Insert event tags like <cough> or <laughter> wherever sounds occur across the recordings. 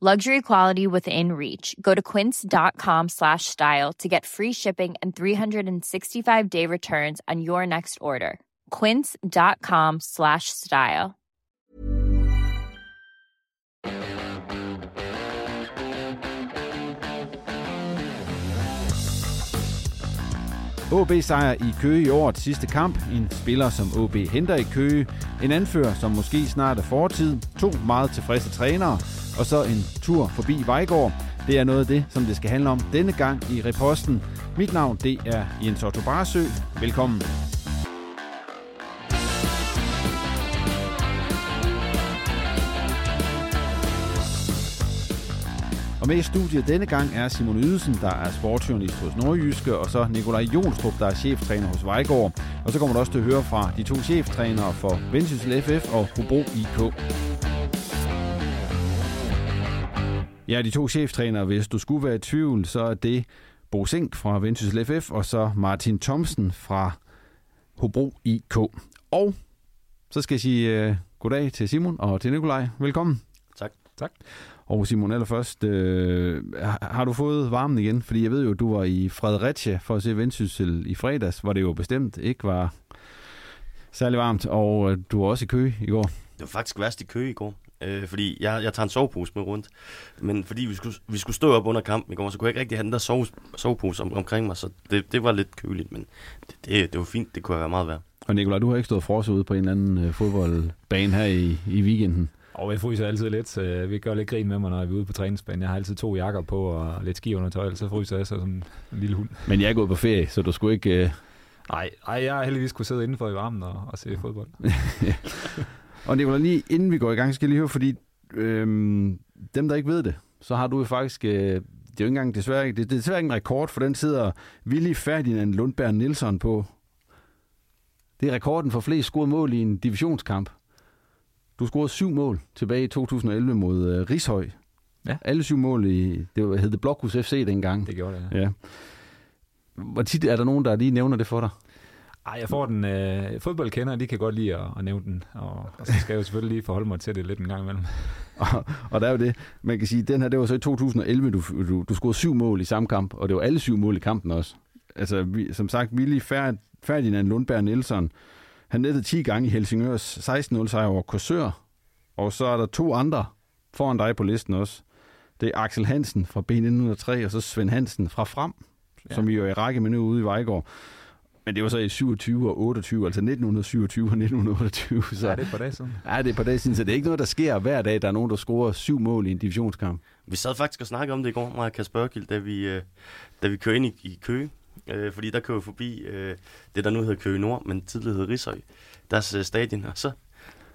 Luxury quality within reach. Go to quince.com slash style to get free shipping and 365 day returns on your next order. Quince.com slash style. OB sejr i Køge i årets sidste kamp. En spiller, som OB henter i Køge. En anfører, som måske snart er fortid. To meget tilfredse trænere. Og så en tur forbi Vejgaard. Det er noget af det, som det skal handle om denne gang i reposten. Mit navn det er Jens Otto Barsø. Velkommen. Og med i studiet denne gang er Simon Ydelsen, der er sportsjournalist hos Nordjyske, og så Nikolaj Jonstrup, der er cheftræner hos Vejgaard. Og så kommer du også til at høre fra de to cheftrænere for Vendsyssel FF og Hobro IK. Ja, de to cheftrænere, hvis du skulle være i tvivl, så er det Bo Sink fra Vendsyssel FF, og så Martin Thomsen fra Hobro IK. Og så skal jeg sige uh, goddag til Simon og til Nikolaj. Velkommen. Tak. Tak. Og Simon, allerførst, øh, har du fået varmen igen? Fordi jeg ved jo, at du var i Fredericia for at se Vendsyssel i fredags, hvor det jo bestemt ikke var særlig varmt, og øh, du var også i Køge i går. Det var faktisk værst i Køge i går, øh, fordi jeg, jeg tager en sovepose med rundt. Men fordi vi skulle, vi skulle stå op under kampen i går, så kunne jeg ikke rigtig have den der sove, sovepose om, omkring mig, så det, det var lidt køligt, men det, det, det var fint, det kunne have været meget værd. Og Nikolaj, du har ikke stået frosset ude på en eller anden øh, fodboldbane her i, i weekenden? Og jeg fryser altid lidt. Vi gør lidt grin med mig, når vi er ude på træningsbanen. Jeg har altid to jakker på og lidt ski under tøj, så fryser jeg så som en lille hund. Men jeg er gået på ferie, så du skulle ikke... Uh... Nej, ej, jeg har heldigvis kunne sidde indenfor i varmen og, og se fodbold. <laughs> og Nicolai, lige inden vi går i gang, skal jeg lige høre, fordi øhm, dem, der ikke ved det, så har du jo faktisk... Øh, det er jo ikke engang desværre, det, det er desværre ikke en rekord, for den sidder Willy Ferdinand Lundberg Nielsen på. Det er rekorden for flest scorede mål i en divisionskamp. Du scorede syv mål tilbage i 2011 mod uh, Rishøj. Ja. Alle syv mål i, det var, hed det Blokhus FC dengang. Det gjorde det, ja. ja. Hvor tit er der nogen, der lige nævner det for dig? Ej, jeg får den, øh, fodboldkendere, de kan godt lide at, at nævne den, og, og så skal jeg jo selvfølgelig lige forholde mig til det lidt en gang imellem. <laughs> og, og der er jo det, man kan sige, den her, det var så i 2011, du, du, du scorede syv mål i samme kamp, og det var alle syv mål i kampen også. Altså, vi, som sagt, Willy Ferdinand Lundberg Nielsen, han nettede 10 gange i Helsingørs 16-0 sejr over Korsør. Og så er der to andre foran dig på listen også. Det er Axel Hansen fra B1903, og så Svend Hansen fra Frem, ja. som vi jo er i række med nu ude i Vejgaard. Men det var så i 27 og 28, altså 1927 og 1928. Så, ja, det er på dag siden. Ja, det er på dag siden, så det er ikke noget, der sker hver dag. Der er nogen, der scorer syv mål i en divisionskamp. Vi sad faktisk og snakkede om det i går, mig og Kasper Ørkild, da vi, øh, da vi kørte ind i, i Køge. Øh, fordi der kører forbi øh, det, der nu hedder Køge Nord, men tidligere hedder Rishøj, deres øh, stadion. Og så,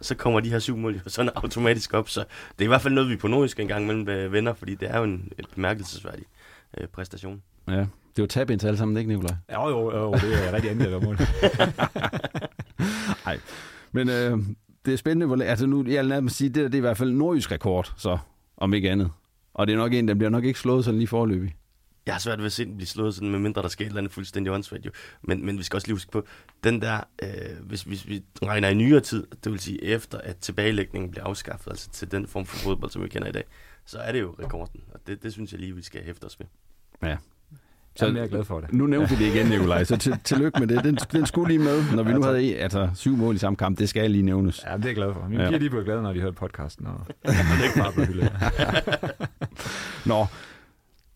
så kommer de her syv mål sådan <laughs> automatisk op. Så det er i hvert fald noget, vi på nordisk engang mellem øh, venner, fordi det er jo en et bemærkelsesværdig øh, præstation. Ja, det er jo tab til alle sammen, ikke Nicolaj? Ja, jo, jo, det er rigtig andet at mål. Nej, <laughs> men øh, det er spændende, hvor, altså nu, jeg vil nærmest sige, det, det er i hvert fald nordjysk rekord, så om ikke andet. Og det er nok en, den bliver nok ikke slået sådan lige forløbig. Jeg har svært ved at se den blive slået, sådan, med mindre der sker et eller andet fuldstændig åndssvagt jo. Men, men vi skal også lige huske på, den der, øh, hvis, hvis vi regner i nyere tid, det vil sige efter, at tilbagelægningen bliver afskaffet, altså til den form for fodbold, som vi kender i dag, så er det jo rekorden. Og det, det synes jeg lige, vi skal hæfte os med. Ja. Så Jamen, jeg er glad for det. Nu nævnte vi det igen, Nikolaj, så til, tillykke med det. Den, den skulle lige med, når vi nu havde altså, syv mål i samme kamp. Det skal lige nævnes. Ja, det er jeg glad for. Mine ja. piger de blev glade, når de hørte podcasten, og, <laughs> og det er ikke bare på hylde. Nå,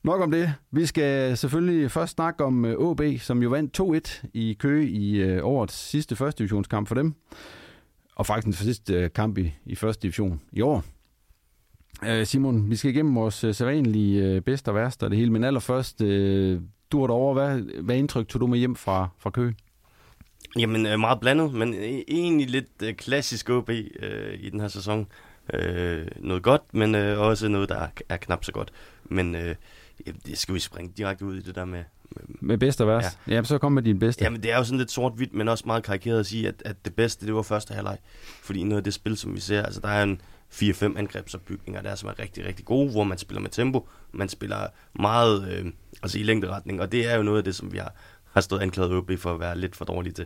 Nok om det. Vi skal selvfølgelig først snakke om AB, øh, som jo vandt 2-1 i Køge i øh, årets sidste første divisionskamp for dem. Og faktisk den sidste øh, kamp i, i første division i år. Simon, vi skal igennem vores sædvanlige bedste og værste og det hele, men allerførst, du var derovre. Hvad, hvad indtryk tog du med hjem fra, fra Køge? Jamen, meget blandet, men egentlig lidt klassisk OB øh, i den her sæson. Øh, noget godt, men øh, også noget, der er, er knap så godt. Men øh, det skal vi springe direkte ud i det der med... Med, med bedst og værst? Ja. Jamen, så kom med din bedste. Jamen, det er jo sådan lidt sort-hvidt, men også meget karikeret at sige, at, at det bedste, det var første halvleg. Fordi noget af det spil, som vi ser, altså der er en 4-5 angrebsopbygninger der, som er rigtig, rigtig gode, hvor man spiller med tempo, man spiller meget øh, altså i længderetning, og det er jo noget af det, som vi har, har stået anklaget OB for at være lidt for dårlige til.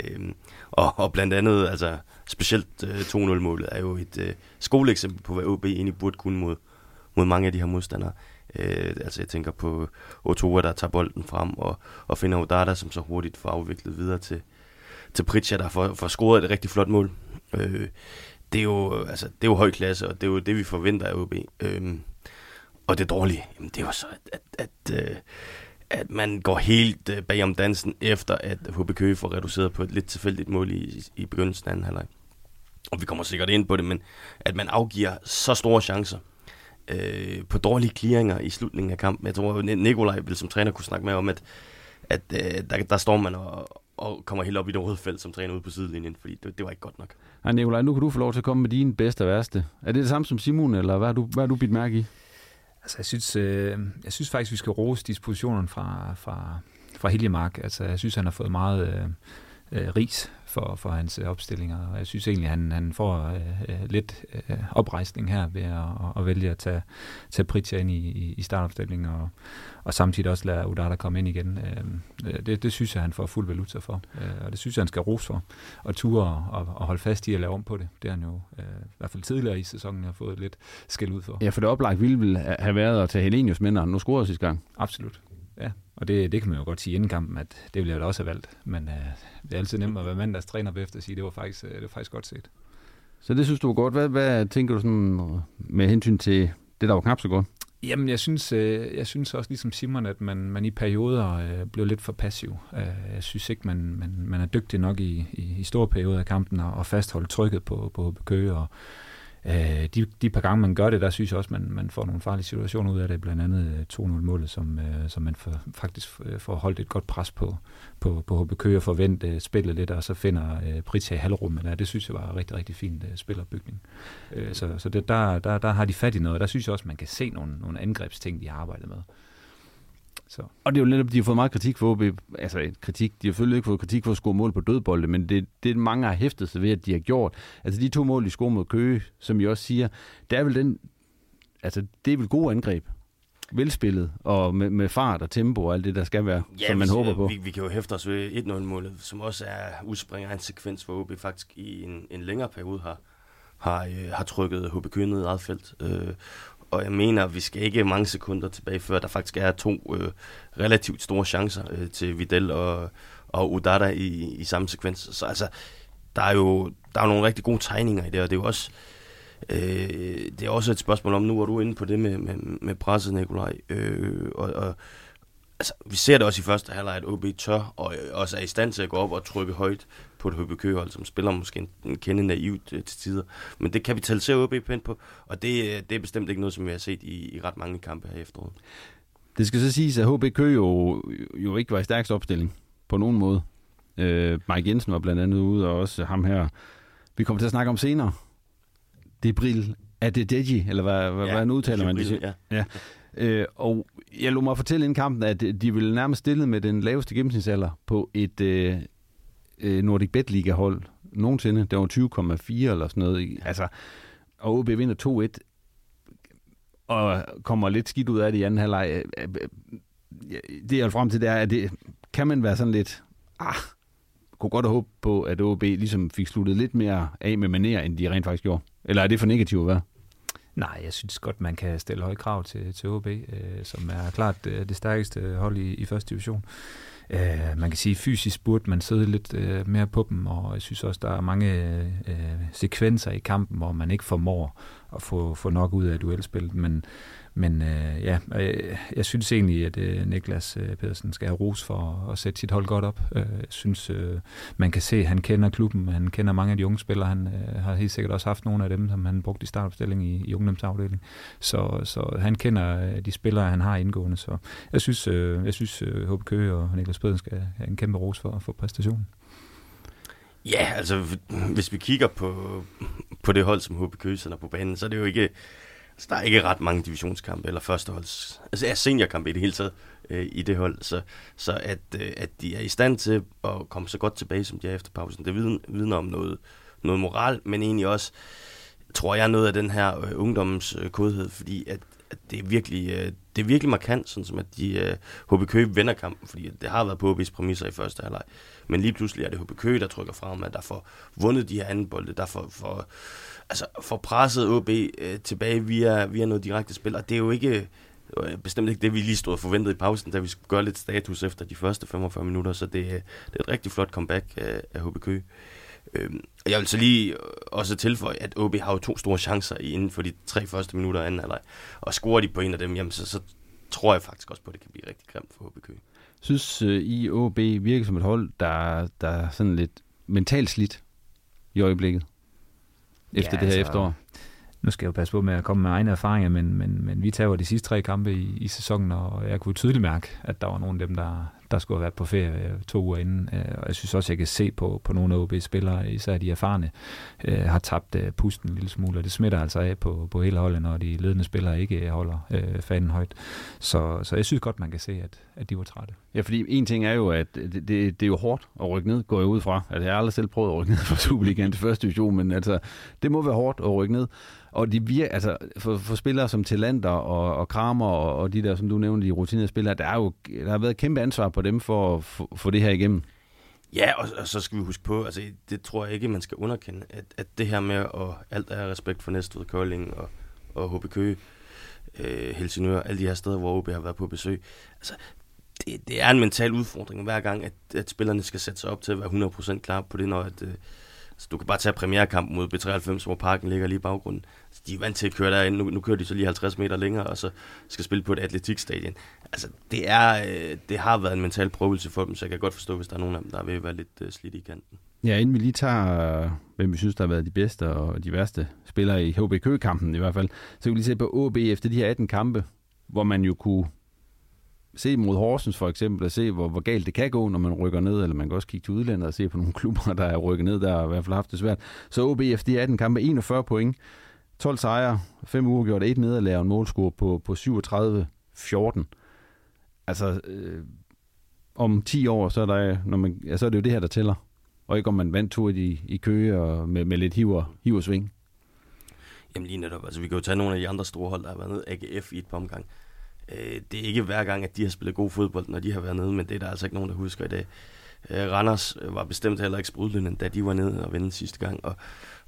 Øh, og, og blandt andet, altså specielt øh, 2-0-målet er jo et øh, skoleeksempel på, hvad OB egentlig burde kunne mod, mod mange af de her modstandere. Øh, altså jeg tænker på Otoa, der tager bolden frem, og, og finder Odata, som så hurtigt får afviklet videre til, til Pritja, der får, får scoret et rigtig flot mål. Øh, det, er jo, altså, det er jo høj klasse, og det er jo det, vi forventer af OB. Øhm, og det dårlige, jamen, det er jo så, at, at, at, øh, at man går helt øh, bagom dansen, efter at HB Køge får reduceret på et lidt tilfældigt mål i, i begyndelsen af anden halvleg. Og vi kommer sikkert ind på det, men at man afgiver så store chancer, øh, på dårlige clearinger i slutningen af kampen. Jeg tror, Nikolaj vil som træner kunne snakke med om, at, at øh, der, der står man og, og kommer helt op i det røde felt som træner ude på sidelinjen, fordi det, det var ikke godt nok. Ej, Nikolaj, nu kan du få lov til at komme med din bedste og værste. Er det det samme som Simon, eller hvad har du, hvad har du bidt mærke i? Altså, jeg synes, øh, jeg synes faktisk, vi skal rose dispositionen fra, fra, fra Hiljemark. Altså, jeg synes, han har fået meget øh, øh, ris for, for hans øh, opstillinger. Og jeg synes egentlig, han, han får øh, øh, lidt øh, oprejsning her ved at, at vælge at tage, tage Pritja ind i, i startopstillingen, og, og samtidig også lade Udata komme ind igen. Øh, det, det synes jeg, han får fuld valuta for, øh, og det synes jeg, han skal rose for. Og ture og, og holde fast i at lave om på det. Det har han jo øh, i hvert fald tidligere i sæsonen har fået lidt skæld ud for. Ja, for det oplagt ville vel have været at tage Helenius med, når han nu scorede sidste gang. Absolut. Ja, og det, det kan man jo godt sige inden kampen, at det ville jeg da også have valgt. Men øh, det er altid nemt at være mandags træner efter at sige, at det var faktisk, øh, det var faktisk godt set. Så det synes du var godt. Hvad, hvad tænker du sådan med hensyn til det, der var knap så godt? Jamen, jeg synes, øh, jeg synes også ligesom Simon, at man, man i perioder øh, blev lidt for passiv. Øh, jeg synes ikke, man, man, man er dygtig nok i, i, i store perioder af kampen og, og fastholde trykket på, på Køge og Øh, de, de par gange, man gør det, der synes jeg også, man, man får nogle farlige situationer ud af det. Blandt andet øh, 2-0-målet, som, øh, som man for, faktisk øh, får holdt et godt pres på, på, på HB Køge og forvente øh, spillet lidt, og så finder øh, Pritja i halvrummet. Ja, det synes jeg var rigtig, rigtig fint øh, spillerbygning. Øh, så så det, der, der, der har de fat i noget, der synes jeg også, man kan se nogle, nogle angrebsting, de har arbejdet med. Så. Og det er jo netop, de har fået meget kritik for OB, altså kritik, de har selvfølgelig ikke fået kritik for at score mål på dødbolde, men det, det mange har hæftet sig ved, at de har gjort. Altså de to mål, de scorer mod Køge, som I også siger, det er vel den, altså det er vel gode angreb velspillet, og med, med fart og tempo og alt det, der skal være, ja, som man håber på. Vi, vi kan jo hæfte os ved 1-0-målet, som også er udspringer en sekvens, hvor OB faktisk i en, en længere periode har, har, øh, har trykket HB Køge ned i eget felt. Øh, og jeg mener, at vi skal ikke mange sekunder tilbage, før der faktisk er to øh, relativt store chancer øh, til Vidal og, og Udata i, i samme sekvens. Så altså, der er jo der er nogle rigtig gode tegninger i det, og det er jo også, øh, det er også et spørgsmål om, nu er du inde på det med, med, med presset, Nikolaj, øh, og, og altså, vi ser det også i første halvleg, at OB tør, og øh, også er i stand til at gå op og trykke højt på et HB Køgehold, som spiller måske en, en kende naivt øh, til tider. Men det kapitaliserer OB pænt på, og det, øh, det er bestemt ikke noget, som vi har set i, i ret mange kampe her i efteråret. Det skal så siges, at HB Køge jo, jo ikke var i stærkst opstilling på nogen måde. Øh, Mike Jensen var blandt andet ude, og også ham her, vi kommer til at snakke om senere. Det er Bril er det Deji, eller hvad, hvad, ja, hvad udtaler man det? Ja. ja. Øh, og jeg lå mig fortælle inden kampen, at de ville nærmest stille med den laveste gennemsnitsalder på et øh, øh Nordic Bet Liga hold nogensinde. Det var 20,4 eller sådan noget. Altså, og OB vinder 2-1. og kommer lidt skidt ud af det i anden halvleg. Øh, øh, det jeg vil frem til, det er, at det, kan man være sådan lidt, ah, kunne godt håbe på, at OB ligesom fik sluttet lidt mere af med maner, end de rent faktisk gjorde. Eller er det for negativt, hvad? Nej, jeg synes godt, man kan stille høje krav til, til OB, øh, som er klart øh, det stærkeste hold i, i første division. Øh, Øh, man kan sige, fysisk burde man sidde lidt øh, mere på dem, og jeg synes også, der er mange øh, sekvenser i kampen, hvor man ikke formår at få, få nok ud af duelspillet, men men øh, ja, jeg, øh, jeg synes egentlig, at øh, Niklas øh, Pedersen skal have ros for at sætte sit hold godt op. Øh, jeg synes, øh, man kan se, at han kender klubben, han kender mange af de unge spillere. Han øh, har helt sikkert også haft nogle af dem, som han brugte i startopstilling i, i ungdomsafdelingen. Så, så han kender øh, de spillere, han har indgående. Så jeg synes, øh, jeg synes øh, HB Køge og Niklas Pedersen skal have en kæmpe ros for, for præstationen. Ja, altså hvis vi kigger på, på det hold, som HB Køge sender på banen, så er det jo ikke så der er ikke ret mange divisionskampe eller førsteholds, altså er seniorkampe i det hele taget øh, i det hold, så, så at, øh, at de er i stand til at komme så godt tilbage, som de er efter pausen, det vidner, vidner om noget, noget moral, men egentlig også, tror jeg, noget af den her øh, ungdommens øh, kodhed, fordi at, at det er virkelig, øh, det er virkelig markant, sådan som at de øh, HB Køge vinder kampen, fordi det har været på HB's præmisser i første halvleg, men lige pludselig er det HB Køge, der trykker frem, at der får vundet de her anden bolde, der får, får altså, får presset OB øh, tilbage via, via noget direkte spil, og det er jo ikke øh, bestemt ikke det, vi lige stod og forventede i pausen, da vi skulle gøre lidt status efter de første 45 minutter, så det, øh, det er et rigtig flot comeback af, af HB Køge. Øhm, jeg vil så lige øh, også tilføje, at OB har jo to store chancer inden for de tre første minutter af anden halvleg, og scorer de på en af dem, jamen så, så tror jeg faktisk også på, at det kan blive rigtig grimt for HB Køge. Synes øh, I OB virker som et hold, der, der er sådan lidt mentalt slidt i øjeblikket? Efter ja, det her altså, efterår? Nu skal jeg jo passe på med at komme med egne erfaringer, men, men, men vi tager de sidste tre kampe i, i sæsonen, og jeg kunne tydeligt mærke, at der var nogle af dem, der, der skulle have været på ferie øh, to uger inden. Øh, og jeg synes også, jeg kan se på, på nogle af OB-spillere, især de erfarne, øh, har tabt øh, pusten en lille smule, og det smitter altså af på, på hele holdet, når de ledende spillere ikke øh, holder øh, fanen højt. Så, så jeg synes godt, man kan se, at, at de var trætte. Ja, fordi en ting er jo, at det, det, det er jo hårdt at rykke ned, går jeg ud fra. Altså, jeg har aldrig selv prøvet at rykke ned fra Superligaen til første division, men altså, det må være hårdt at rykke ned. Og de vir, altså, for, for spillere som Talander og, og Kramer og, og de der, som du nævnte, de rutinerede spillere, der, er jo, der har været kæmpe ansvar på dem for at få det her igennem. Ja, og, og så skal vi huske på, altså det tror jeg ikke, man skal underkende, at, at det her med, at alt er respekt for Næstved, Kolding og, og HB Køge, øh, Helsingør, alle de her steder, hvor OB har været på besøg, altså det, det er en mental udfordring hver gang, at, at spillerne skal sætte sig op til at være 100% klar på det, når at, øh, så du kan bare tage premierkampen mod B93, hvor parken ligger lige i baggrunden. Så de er vant til at køre derind. Nu, nu kører de så lige 50 meter længere, og så skal spille på et atletikstadion. Altså, det, er, øh, det har været en mental prøvelse for dem, så jeg kan godt forstå, hvis der er nogen af dem, der vil være lidt øh, slidt i kanten. Ja, inden vi lige tager, øh, hvem vi synes, der har været de bedste og de værste spillere i HB kampen i hvert fald, så kan vi lige se på OB efter de her 18 kampe, hvor man jo kunne se mod Horsens for eksempel, og se, hvor, hvor galt det kan gå, når man rykker ned, eller man kan også kigge til udlandet og se på nogle <laughs> klubber, der er rykket ned, der har i hvert fald haft det svært. Så OB efter 18 kampe, 41 point, 12 sejre, 5 uger gjort, 1 nederlag og en målscore på, på 37-14. Altså, øh, om 10 år, så er, der, når man, ja, så er det jo det her, der tæller. Og ikke om man vandt to i, i køge og med, med lidt hiver, hiver sving. Jamen lige netop. Altså, vi kan jo tage nogle af de andre store hold, der har været nede. AGF i et par omgang. Øh, det er ikke hver gang, at de har spillet god fodbold, når de har været nede, men det er der altså ikke nogen, der husker i dag. Øh, Randers øh, var bestemt heller ikke sprudlende, da de var nede og vinde sidste gang, og,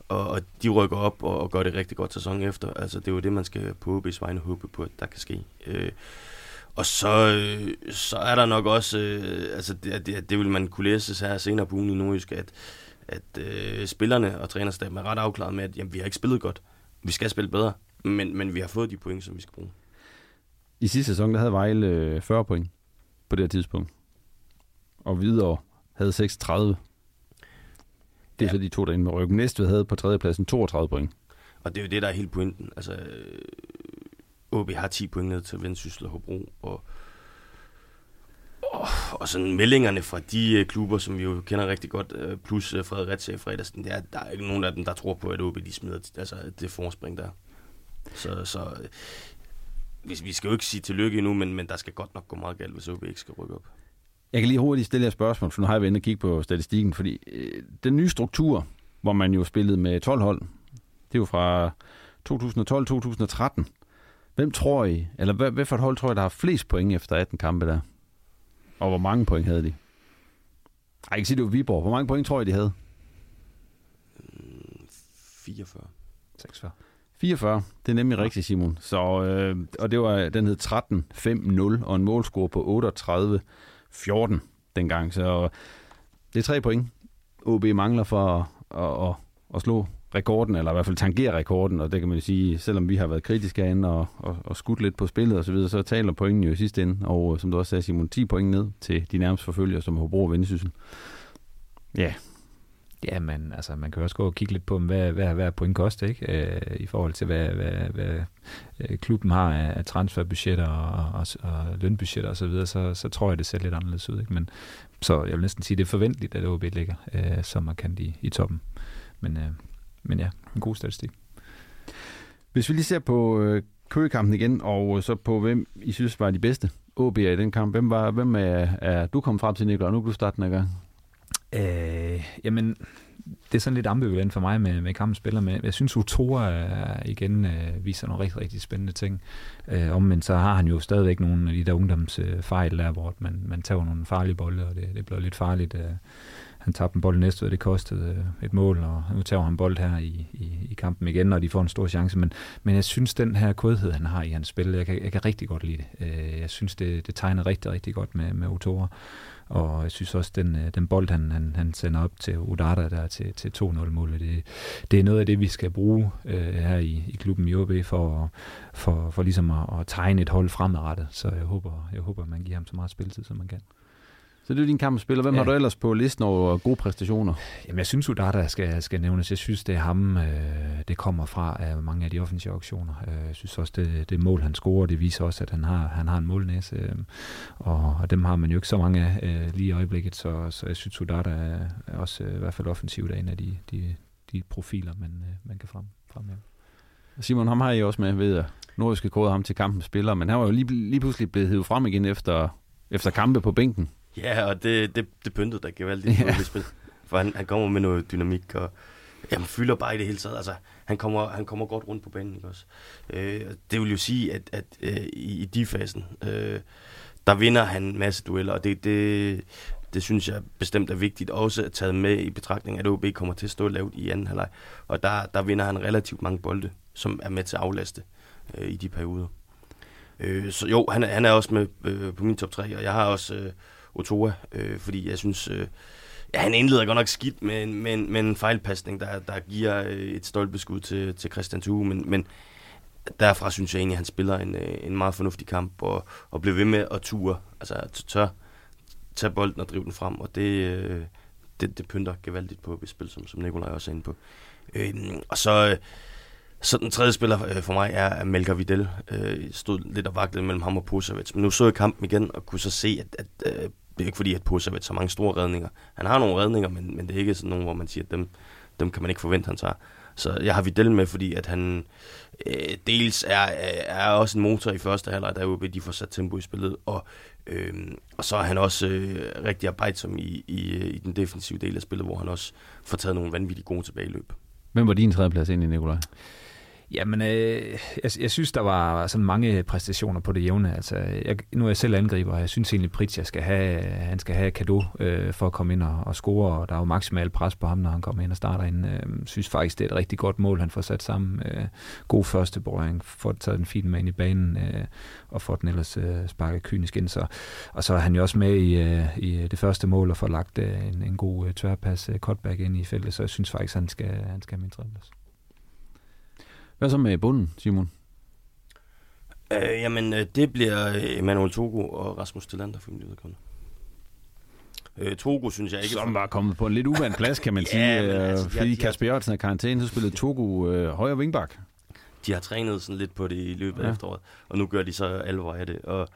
og, og de rykker op og, og gør det rigtig godt sæson efter. Altså, det er jo det, man skal på OB's vegne håbe på, at der kan ske. Øh, og så, øh, så er der nok også, øh, altså det, det, det vil man kunne læse her senere på ugen i Nordjysk, at, at øh, spillerne og trænerstaben er ret afklaret med, at jamen, vi har ikke spillet godt. Vi skal spille bedre, men, men vi har fået de point, som vi skal bruge. I sidste sæson, der havde Vejle 40 øh, point på det her tidspunkt. Og videre havde 36. Det er ja. så de to, der inde med ryggen. Næste havde på tredjepladsen 32 point. Og det er jo det, der er helt pointen. Altså, OB har 10 point ned til Vendsyssel og Hobro, og, og, og sådan meldingerne fra de uh, klubber, som vi jo kender rigtig godt, plus Fredericia i fredags, det er, der er ikke nogen af dem, der tror på, at OB de smider altså, det forspring der. Så, så vi, vi skal jo ikke sige tillykke endnu, men, men der skal godt nok gå meget galt, hvis OB ikke skal rykke op. Jeg kan lige hurtigt stille jer spørgsmål, for nu har jeg været inde og kigge på statistikken, fordi øh, den nye struktur, hvor man jo spillede med 12 hold, det er jo fra 2012-2013. Hvem tror I, eller hvad, hvad for et hold tror I, der har flest point efter 18 kampe der? Og hvor mange point havde de? Ej, jeg kan sige, det var Viborg. Hvor mange point tror I, de havde? 44. 46. 44. Det er nemlig rigtigt, Simon. Så, øh, og det var, den hed 13-5-0, og en målscore på 38-14 dengang. Så det er tre point. OB mangler for at, at, at, at slå rekorden, eller i hvert fald tangere rekorden, og det kan man jo sige, selvom vi har været kritiske herinde og, og, og skudt lidt på spillet og så videre, så taler pointen jo i sidste ende, og som du også sagde, Simon, 10 point ned til de nærmeste forfølgere, som Hobro og Vendsyssel. Ja, Ja, man, altså, man kan også gå og kigge lidt på, hvad, hvad, hvad point koster, ikke? Øh, I forhold til, hvad, hvad, hvad øh, klubben har af, af transferbudgetter og, og, og lønbudgetter osv., så, videre, så, så tror jeg, det ser lidt anderledes ud. Ikke? Men, så jeg vil næsten sige, det er forventeligt, at OB ligger øh, så markant i, i toppen. Men, øh, men ja, en god statistik. Hvis vi lige ser på øh, køgekampen igen, og så på hvem I synes var de bedste OB'er i den kamp. Hvem, var, hvem er, er du kommet frem til, Nicolai? Nu kan du starte den her gang. Øh, jamen, det er sådan lidt ambivalent for mig med, med kampens spiller, men jeg synes, Utora igen øh, viser nogle rigtig, rigtig spændende ting. Øh, men så har han jo stadigvæk nogle af de der ungdomsfejl der, hvor man, man tager nogle farlige bolde, og det, det bliver lidt farligt. Øh, han tabte en bold næste, og det kostede øh, et mål, og nu tager han bold her i, i, i kampen igen, og de får en stor chance. Men, men jeg synes, den her kodhed, han har i hans spil, jeg kan, jeg kan rigtig godt lide det. Øh, jeg synes, det, det tegner rigtig, rigtig godt med, med Utora. Og jeg synes også, den, øh, den bold, han, han, han sender op til Udata der til, til 2-0-målet, det, det er noget af det, vi skal bruge øh, her i, i klubben i OB for, for, for ligesom at, at tegne et hold fremadrettet. Så jeg håber, jeg håber, man giver ham så meget spilletid, som man kan. Så det er din kampspiller. Hvem ja. har du ellers på listen over gode præstationer? Jamen, jeg synes, Udata skal, skal nævnes. Jeg synes, det er ham, øh, det kommer fra af mange af de offensive auktioner. Øh, jeg synes også, det, det mål, han scorer, det viser også, at han har, han har en målnæse. Øh, og, og dem har man jo ikke så mange af øh, lige i øjeblikket, så, så jeg synes, Udata er, er også øh, i hvert fald offensivt en af de, de, de profiler, man, øh, man kan frem, fremhæve. Simon, ham har I også med ved, at nordiske kode ham til kampen spiller, men han var jo lige, lige pludselig blevet hævet frem igen efter, efter kampe på bænken. Ja, og det, det, det pyntede der gevaldigt ja. spil. For han, han kommer med noget dynamik, og jamen, fylder bare i det hele taget. Altså, han kommer, han kommer godt rundt på banen, ikke også? Øh, det vil jo sige, at, at øh, i, i de fasen, øh, der vinder han en masse dueller, og det, det, det synes jeg bestemt er vigtigt. Også at tage med i betragtning, at OB kommer til at stå lavt i anden halvleg. Og der, der vinder han relativt mange bolde, som er med til at aflaste øh, i de perioder. Øh, så jo, han, han er også med øh, på min top 3, og jeg har også... Øh, Otoa, øh, fordi jeg synes, øh, ja, han indleder godt nok skidt med med med en fejlpasning, der, der giver øh, et stolpeskud til, til Christian Thue, men, men derfra synes jeg egentlig, at han spiller en, øh, en meget fornuftig kamp, og, og bliver ved med at ture, altså at tør tage bolden og drive den frem, og det, øh, det, det pynter gevaldigt på et spil, som, som Nikolaj også er inde på. Øh, og så, så den tredje spiller øh, for mig er Melker Videl. Øh, stod lidt og vaklede mellem ham og Pusovic, Men nu så jeg kampen igen og kunne så se, at, at øh, det er ikke fordi, at Posevic har mange store redninger. Han har nogle redninger, men, men det er ikke sådan nogle, hvor man siger, at dem, dem kan man ikke forvente, han tager. Så jeg har Vidal med, fordi at han øh, dels er, er også en motor i første halvleg, der er de får sat tempo i spillet, og, øh, og så er han også øh, rigtig arbejdsom i, i, i den defensive del af spillet, hvor han også får taget nogle vanvittigt gode tilbageløb. Hvem var din tredjeplads ind i, Nikolaj? Jamen, øh, jeg, jeg synes, der var sådan mange præstationer på det jævne. Altså, jeg, nu er jeg selv angriber, og jeg synes egentlig, Pritja skal have, han skal have kado øh, for at komme ind og, og score, og der er jo maksimal pres på ham, når han kommer ind og starter ind. Jeg øh, synes faktisk, det er et rigtig godt mål, han får sat sammen. Øh, god første boring, får taget den fine med i banen, øh, og får den ellers øh, sparket kynisk ind. Så, og så er han jo også med i, øh, i det første mål, og får lagt øh, en, en god øh, tværpas øh, cutback ind i feltet, så jeg synes faktisk, han skal, han skal have min tredjeplads. Hvad så med bunden, Simon? Øh, jamen, øh, det bliver Emanuel Togo og Rasmus Tillander for min vedkommende. Øh, Togo synes jeg ikke... Som var kommet på en lidt uvand plads, kan man <laughs> sige. ja, øh, altså, fordi Kasper Jørgensen er karantæne, så spillede Togo øh, højre vingbak. De har trænet sådan lidt på det i løbet af ja. efteråret, og nu gør de så alvor af det. Og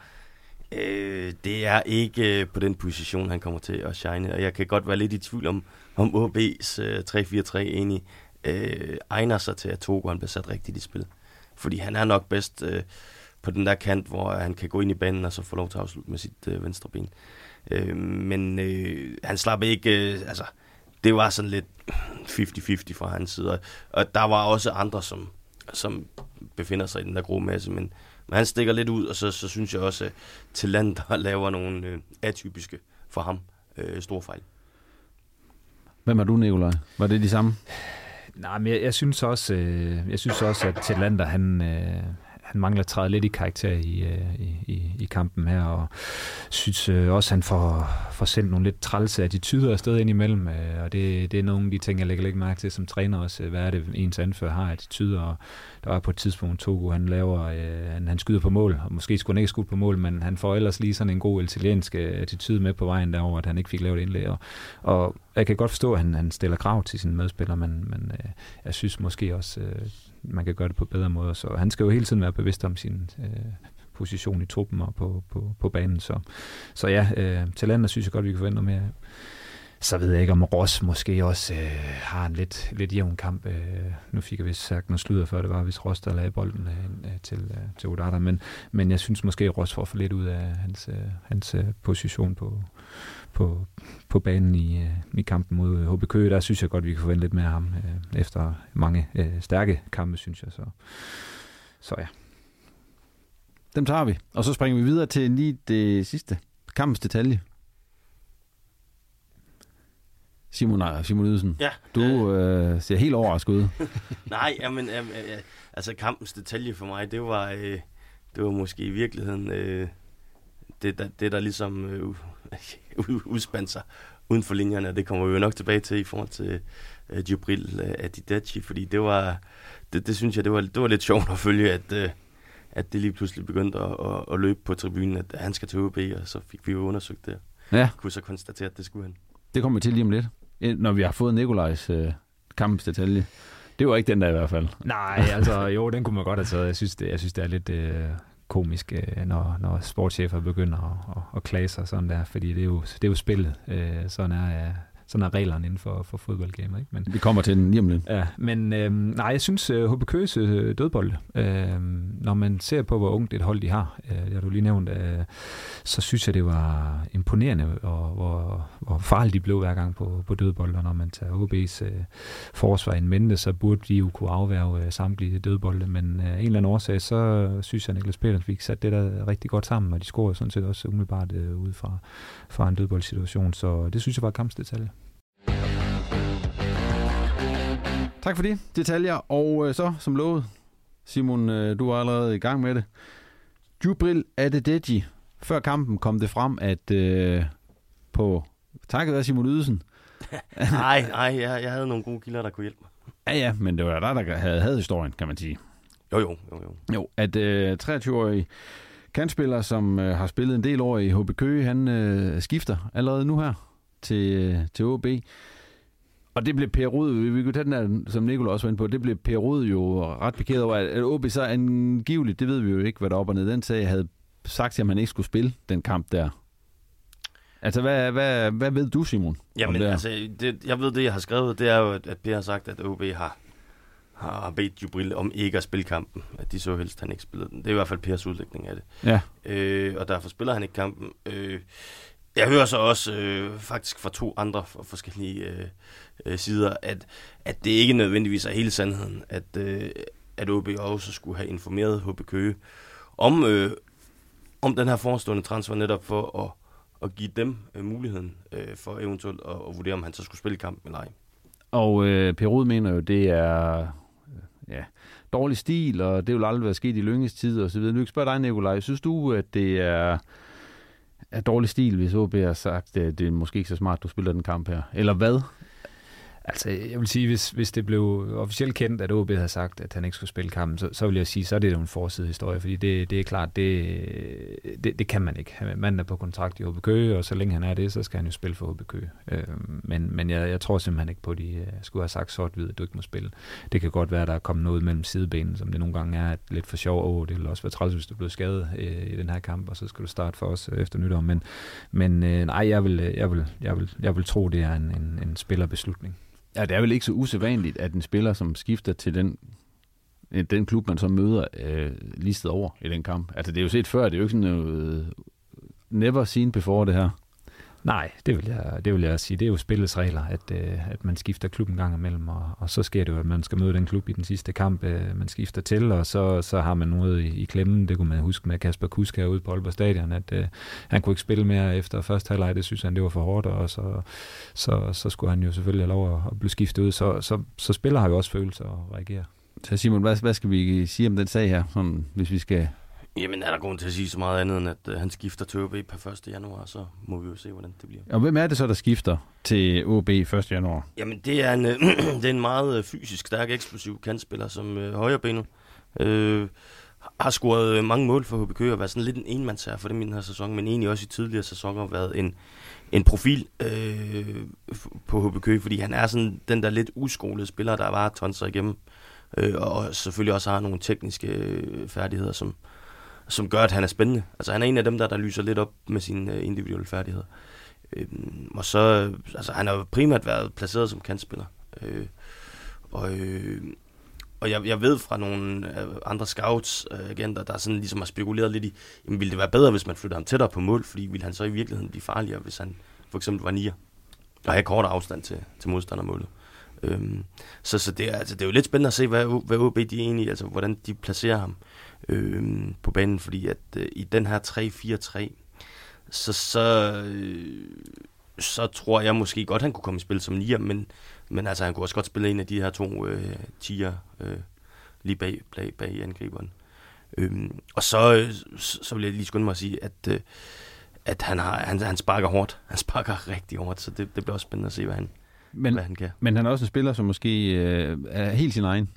øh, det er ikke øh, på den position, han kommer til at shine. Og jeg kan godt være lidt i tvivl om, om OB's øh, 3-4-3 egentlig øh, egner sig til, at Togo han bliver sat rigtigt i spil. Fordi han er nok bedst øh, på den der kant, hvor han kan gå ind i banen og så få lov til at afslutte med sit øh, venstre ben. Øh, men øh, han slap ikke... Øh, altså, det var sådan lidt 50-50 fra hans side. Og der var også andre, som, som befinder sig i den der grå masse, men, men han stikker lidt ud, og så, så synes jeg også, at Talander <laughs> laver nogle øh, atypiske for ham øh, store fejl. Hvem er du, Nikolaj? Var det de samme? Nej, men jeg, jeg synes også, øh, jeg synes også, at Tillander, han, øh, han mangler at træde lidt i karakter i, øh, i, i, i kampen her, og synes øh, også, at han får, får sendt nogle lidt trælse attityder afsted ind imellem, øh, og det, det er nogle af de ting, jeg lægger lidt mærke til som træner også. Hvad er det, ens anfører har attityder, og der var på et tidspunkt Togo, han laver, han, han skyder på mål, og måske skulle han ikke skudt på mål, men han får ellers lige sådan en god italiensk attitude med på vejen derover, at han ikke fik lavet indlæg, og, og jeg kan godt forstå, at han, han stiller krav til sine medspillere, men, men jeg synes måske også, man kan gøre det på bedre måder. Så han skal jo hele tiden være bevidst om sin øh, position i truppen og på, på, på banen. Så, så ja, øh, talenter synes jeg godt, vi kan forvente mere så ved jeg ikke, om Ross måske også øh, har en lidt, lidt jævn kamp. Øh, nu fik jeg vist sagt noget sludder før, det var hvis Ross, der lagde bolden øh, øh til, øh, til Odata, men, men jeg synes måske, at Ross får for lidt ud af hans, øh, hans øh, position på, på, på banen i, øh, i kampen mod HB Køge. Der synes jeg godt, vi kan forvente lidt mere af ham øh, efter mange øh, stærke kampe, synes jeg. Så, så ja. Dem tager vi. Og så springer vi videre til lige det sidste. Kampens detalje. Simon, Simon Ydelsen, ja, du øh, ser helt overrasket ud. <laughs> Nej, jamen, jamen, altså kampens detalje for mig, det var, øh, det var måske i virkeligheden øh, det, der, det, der ligesom øh, <laughs> udspandt sig uden for linjerne, det kommer vi jo nok tilbage til i forhold til øh, Jibril øh, Adidachi, fordi det var, det, det synes jeg, det var, det var lidt sjovt at følge, at, øh, at det lige pludselig begyndte at, at, at løbe på tribunen, at han skal til OB, og så fik vi jo undersøgt det. Ja. Kunne så konstatere, at det skulle han. Det kommer vi til lige om lidt, når vi har fået Nikolajs øh, kampsdetalje. Det var ikke den der i hvert fald. Nej, altså jo, den kunne man godt have taget. Jeg synes, det, jeg synes, det er lidt... Øh komisk, øh, når, når sportschefer begynder at, at, at klage sig sådan der, fordi det er jo, det er jo spillet. Øh, sådan er øh, sådan er reglerne inden for, for fodboldgamer. Ikke? Men, Vi kommer til den lige om lidt. Ja, men øh, nej, jeg synes, uh, HB Køges uh, dødbold, øh, når man ser på, hvor ungt et hold de har, øh, det har du lige nævnt, øh, så synes jeg, det var imponerende, og hvor, hvor farligt de blev hver gang på, på dødbold, og når man tager HB's øh, forsvar en mente, så burde de jo kunne afværge øh, samtlige dødbolde, men øh, en eller anden årsag, så synes jeg, at Niklas Petersen fik sat det der rigtig godt sammen, og de scorede sådan set også umiddelbart øh, ud fra, fra en dødboldsituation, så det synes jeg var kampsdetalje. Tak for de detaljer, og øh, så som lovet, Simon, øh, du er allerede i gang med det. Jubril Adedeji. Før kampen kom det frem, at øh, på takket være Simon Ydelsen. <laughs> nej, nej, jeg, jeg havde nogle gode kilder, der kunne hjælpe mig. Ja, ja, men det var dig, der havde, havde historien, kan man sige. Jo, jo, jo. Jo, jo at øh, 23-årig kantspiller, som øh, har spillet en del år i HB Køge, han øh, skifter allerede nu her til, øh, til OB. Og det blev Per Rud, vi kunne tage den der, som Nicolai også var inde på, det blev Per Rud jo ret pikeret over, at OB så angiveligt, det ved vi jo ikke, hvad der op og ned, den sag havde sagt til, at man ikke skulle spille den kamp der. Altså, hvad, hvad, hvad ved du, Simon? Jamen, det altså, det, jeg ved det, jeg har skrevet, det er jo, at, at Per har sagt, at OB har, har bedt Jubril om ikke at spille kampen. At de så helst, at han ikke spillede den. Det er i hvert fald Pers udlægning af det. Ja. Øh, og derfor spiller han ikke kampen. Øh, jeg hører så også øh, faktisk fra to andre forskellige øh, øh, sider, at, at det ikke nødvendigvis er hele sandheden, at, øh, at OB også skulle have informeret HB Køge om, øh, om den her forestående transfer netop for at, at give dem øh, muligheden øh, for eventuelt at, at vurdere, om han så skulle spille kampen eller ej. Og øh, Perud mener jo, det er øh, ja, dårlig stil, og det vil aldrig være sket i Lynges tid og så videre. Nu kan spørge dig, Nikolaj. Synes du, at det er er dårlig stil, hvis OB har sagt, at det er måske ikke så smart, du spiller den kamp her? Eller hvad? Altså, jeg vil sige, hvis, hvis det blev officielt kendt, at OB havde sagt, at han ikke skulle spille kampen, så, så vil jeg sige, så er det jo en forside historie, fordi det, det er klart, det, det, det kan man ikke. Man er på kontrakt i OB Køge, og så længe han er det, så skal han jo spille for OB Køge. Øh, men men jeg, jeg tror simpelthen ikke på, at de øh, skulle have sagt sort-hvid, at du ikke må spille. Det kan godt være, at der er kommet noget mellem sidebenen, som det nogle gange er lidt for sjov. Åh, det vil også være træls, hvis du bliver skadet øh, i den her kamp, og så skal du starte for os øh, efter nytår. Men, men øh, nej, jeg vil, øh, jeg, vil, jeg, vil, jeg vil tro, det er en, en, en spillerbeslutning. Ja, det er vel ikke så usædvanligt, at en spiller, som skifter til den, øh, den klub, man så møder, øh, listet over i den kamp. Altså, det er jo set før, det er jo ikke sådan noget øh, never seen before, det her. Nej, det vil, jeg, det vil jeg sige. Det er jo spillets regler, at, øh, at man skifter klub en gang imellem, og, og så sker det jo, at man skal møde den klub i den sidste kamp, øh, man skifter til, og så, så har man noget i, i klemmen. Det kunne man huske med Kasper Kusk herude på Aalborg Stadion, at øh, han kunne ikke spille mere efter første halvleg. Det synes han, det var for hårdt, og så, så, så skulle han jo selvfølgelig have lov at, at blive skiftet ud. Så, så, så spiller har jo også følelser og reagerer. Så Simon, hvad, hvad skal vi sige om den sag her, sådan, hvis vi skal Jamen, er der grund til at sige så meget andet, end at uh, han skifter til OB per 1. januar, så må vi jo se, hvordan det bliver. Og hvem er det så, der skifter til OB 1. januar? Jamen, det er en, uh, <clears throat> det er en meget uh, fysisk stærk, eksplosiv kantspiller, som uh, højrebenet uh, har scoret mange mål for HBK og været sådan lidt en enmandsherre for dem i den her sæson, men egentlig også i tidligere sæsoner været en, en profil øh, på HBK, fordi han er sådan den der lidt uskolede spiller, der bare tonser igennem, øh, og selvfølgelig også har nogle tekniske øh, færdigheder, som, som gør, at han er spændende. Altså han er en af dem, der, der lyser lidt op med sine øh, individuelle færdigheder. Øh, og så, altså han har primært været placeret som kantspiller. Øh, og, øh, og jeg, jeg ved fra nogle øh, andre scouts, øh, agenter, der sådan ligesom har spekuleret lidt i, jamen, ville det være bedre, hvis man flyttede ham tættere på mål, fordi ville han så i virkeligheden blive farligere, hvis han for eksempel var nier, og havde kort afstand til, til modstandermålet. Øhm, så så det, er, altså, det er jo lidt spændende at se, hvad, hvad OB de egentlig, altså hvordan de placerer ham øh, på banen, fordi at øh, i den her 3-4-3, så, så, øh, så tror jeg måske godt, han kunne komme i spil som nier, men, men altså, han kunne også godt spille en af de her to øh, tiger øh, lige bag, bag, bag angriberen. Øhm, og så, øh, så vil jeg lige skynde mig at sige, at, øh, at han, har, han, han sparker hårdt. Han sparker <laughs> rigtig hårdt, så det, det bliver også spændende at se, hvad han, men, hvad han kan. Men han er også en spiller, som måske øh, er helt sin egen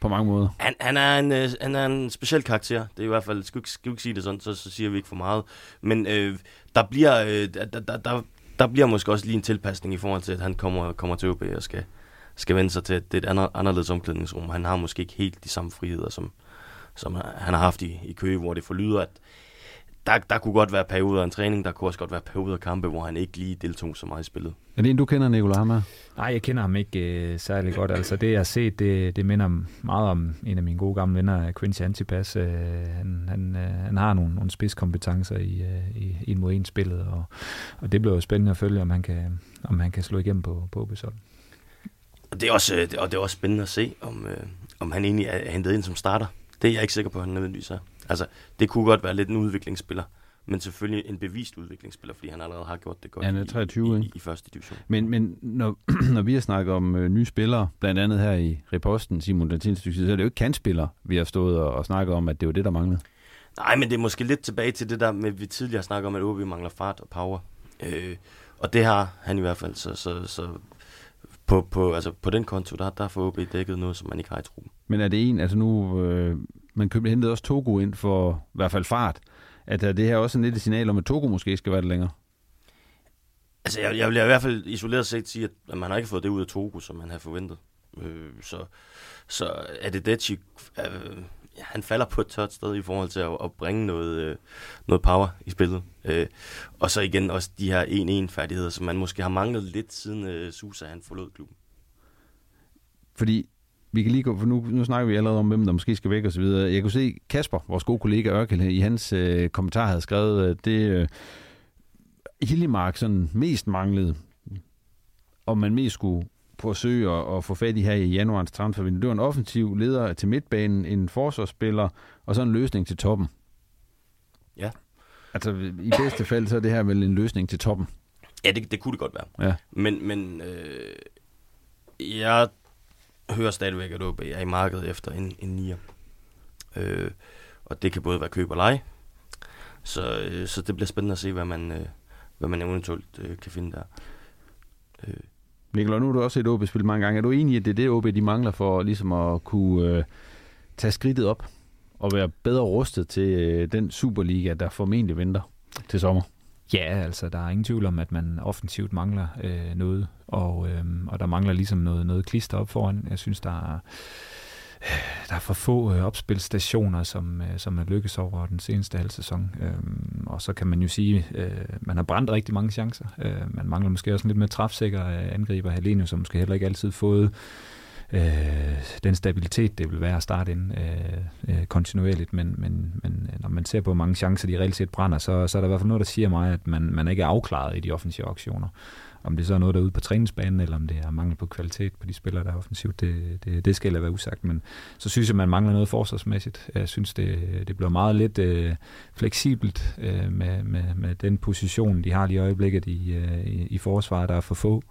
på mange måder. Han, han, er en, øh, han er en speciel karakter. Det er i hvert fald, skal vi, skal vi ikke sige det sådan, så, så siger vi ikke for meget. Men øh, der, bliver, øh, der, der, der, der bliver måske også lige en tilpasning i forhold til, at han kommer, kommer til OB og skal, skal vende sig til, at det er et andet, anderledes omklædningsrum. Han har måske ikke helt de samme friheder, som, som han har haft i, i Køge, hvor det forlyder, at der, der kunne godt være perioder af en træning, der kunne også godt være perioder af kampe, hvor han ikke lige deltog så meget i spillet. Er det en, du kender, Nicolai Hammer? Nej, jeg kender ham ikke øh, særlig godt. Altså det, jeg har set, det, det minder meget om en af mine gode gamle venner, Quincy Antipas. Øh, han, han, øh, han har nogle, nogle spidskompetencer i, øh, i, i en mod en spillet, og, og det bliver jo spændende at følge, om han kan, om han kan slå igennem på, på OB's Og det er også, øh, og det er også spændende at se, om, øh, om han egentlig er hentet ind som starter. Det er jeg ikke sikker på, at han nødvendigvis er. Altså, det kunne godt være lidt en udviklingsspiller, men selvfølgelig en bevist udviklingsspiller, fordi han allerede har gjort det godt han er 23, i, i, i, første division. Men, men når, <clears throat> når vi har snakket om øh, nye spillere, blandt andet her i reposten, Simon den så er det jo ikke kantspillere, vi har stået og, og snakket om, at det var det, der manglede. Nej, men det er måske lidt tilbage til det der med, vi tidligere snakkede om, at OB mangler fart og power. Øh, og det har han i hvert fald, så, så, så på, på, altså på den konto, der, der får OB dækket noget, som man ikke har i truppen. Men er det en, altså nu, øh, man købte hentet også Togo ind for i hvert fald fart, at er det her også en lidt et signal om, at Togo måske skal være det længere? Altså, jeg, jeg vil i hvert fald isoleret set sige, at man har ikke fået det ud af Togo, som man havde forventet. Øh, så, så er det det, øh, ja, han falder på et tørt sted i forhold til at, at bringe noget, øh, noget power i spillet. Øh, og så igen også de her 1-1-færdigheder, som man måske har manglet lidt siden øh, Susa han forlod klubben. Fordi vi kan lige gå, for nu, nu snakker vi allerede om, hvem der måske skal væk og så videre. Jeg kunne se Kasper, vores gode kollega Ørkel, i hans øh, kommentar havde skrevet, at det øh, Hillemark sådan mest manglede, om man mest skulle forsøge at, at få fat i her i januarens transfervindue. Det var en offensiv leder til midtbanen, en forsvarsspiller, og så en løsning til toppen. Ja. Altså i bedste fald, så er det her vel en løsning til toppen. Ja, det, det kunne det godt være. Ja. Men, men øh, jeg hører stadigvæk, at OB er i markedet efter en, en nier. Øh, og det kan både være køb og leje. Så, øh, så det bliver spændende at se, hvad man, øh, hvad man eventuelt øh, kan finde der. Øh. Nikolaj, nu har du også set OB spille mange gange. Er du enig i, at det er det, OB de mangler for ligesom at kunne øh, tage skridtet op og være bedre rustet til øh, den Superliga, der formentlig venter til sommer? Ja, altså der er ingen tvivl om, at man offensivt mangler øh, noget, og, øh, og der mangler ligesom noget, noget klister op foran. Jeg synes, der er, <sighs> der er for få øh, opspilstationer, som, øh, som er lykkes over den seneste halv sæson. Øh, og så kan man jo sige, øh, man har brændt rigtig mange chancer. Øh, man mangler måske også lidt mere træfsikker øh, angriber. Helenius som måske heller ikke altid fået øh, den stabilitet, det vil være at starte ind øh, øh, kontinuerligt, men, men, men øh, når man ser på, hvor mange chancer de reelt set brænder, så, så er der i hvert fald noget, der siger mig, at man, man ikke er afklaret i de offensive aktioner. Om det så er noget, der er ude på træningsbanen, eller om det er mangel på kvalitet på de spillere, der er offensivt, det, det, det skal jeg være usagt. Men så synes jeg, at man mangler noget forsvarsmæssigt. Jeg synes, det, det bliver meget lidt øh, fleksibelt øh, med, med, med den position, de har lige i øjeblikket i, øh, i, i forsvaret, der er for få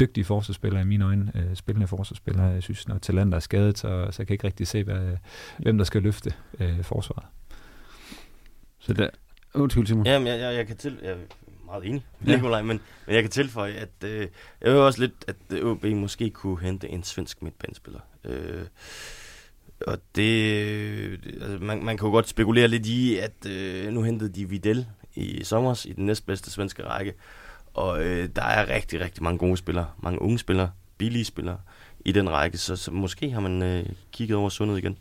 dygtige forsvarsspillere i mine øjne, øh, spillende forsvarsspillere. Jeg synes, når talenter er skadet, så, så jeg kan ikke rigtig se, hvad, hvem der skal løfte øh, forsvaret. Så der, undskyld Simon. Jamen, jeg, jeg, jeg kan til, jeg meget enig med Nikolaj, men, men jeg kan tilføje, at øh, jeg hører også lidt, at ØB måske kunne hente en svensk midtbanespiller. Øh, og det, altså man, man kan jo godt spekulere lidt i, at øh, nu hentede de Vidal i sommer i den næstbedste svenske række, og øh, der er rigtig, rigtig mange gode spillere, mange unge spillere, billige spillere i den række, så, så måske har man øh, kigget over sundet igen.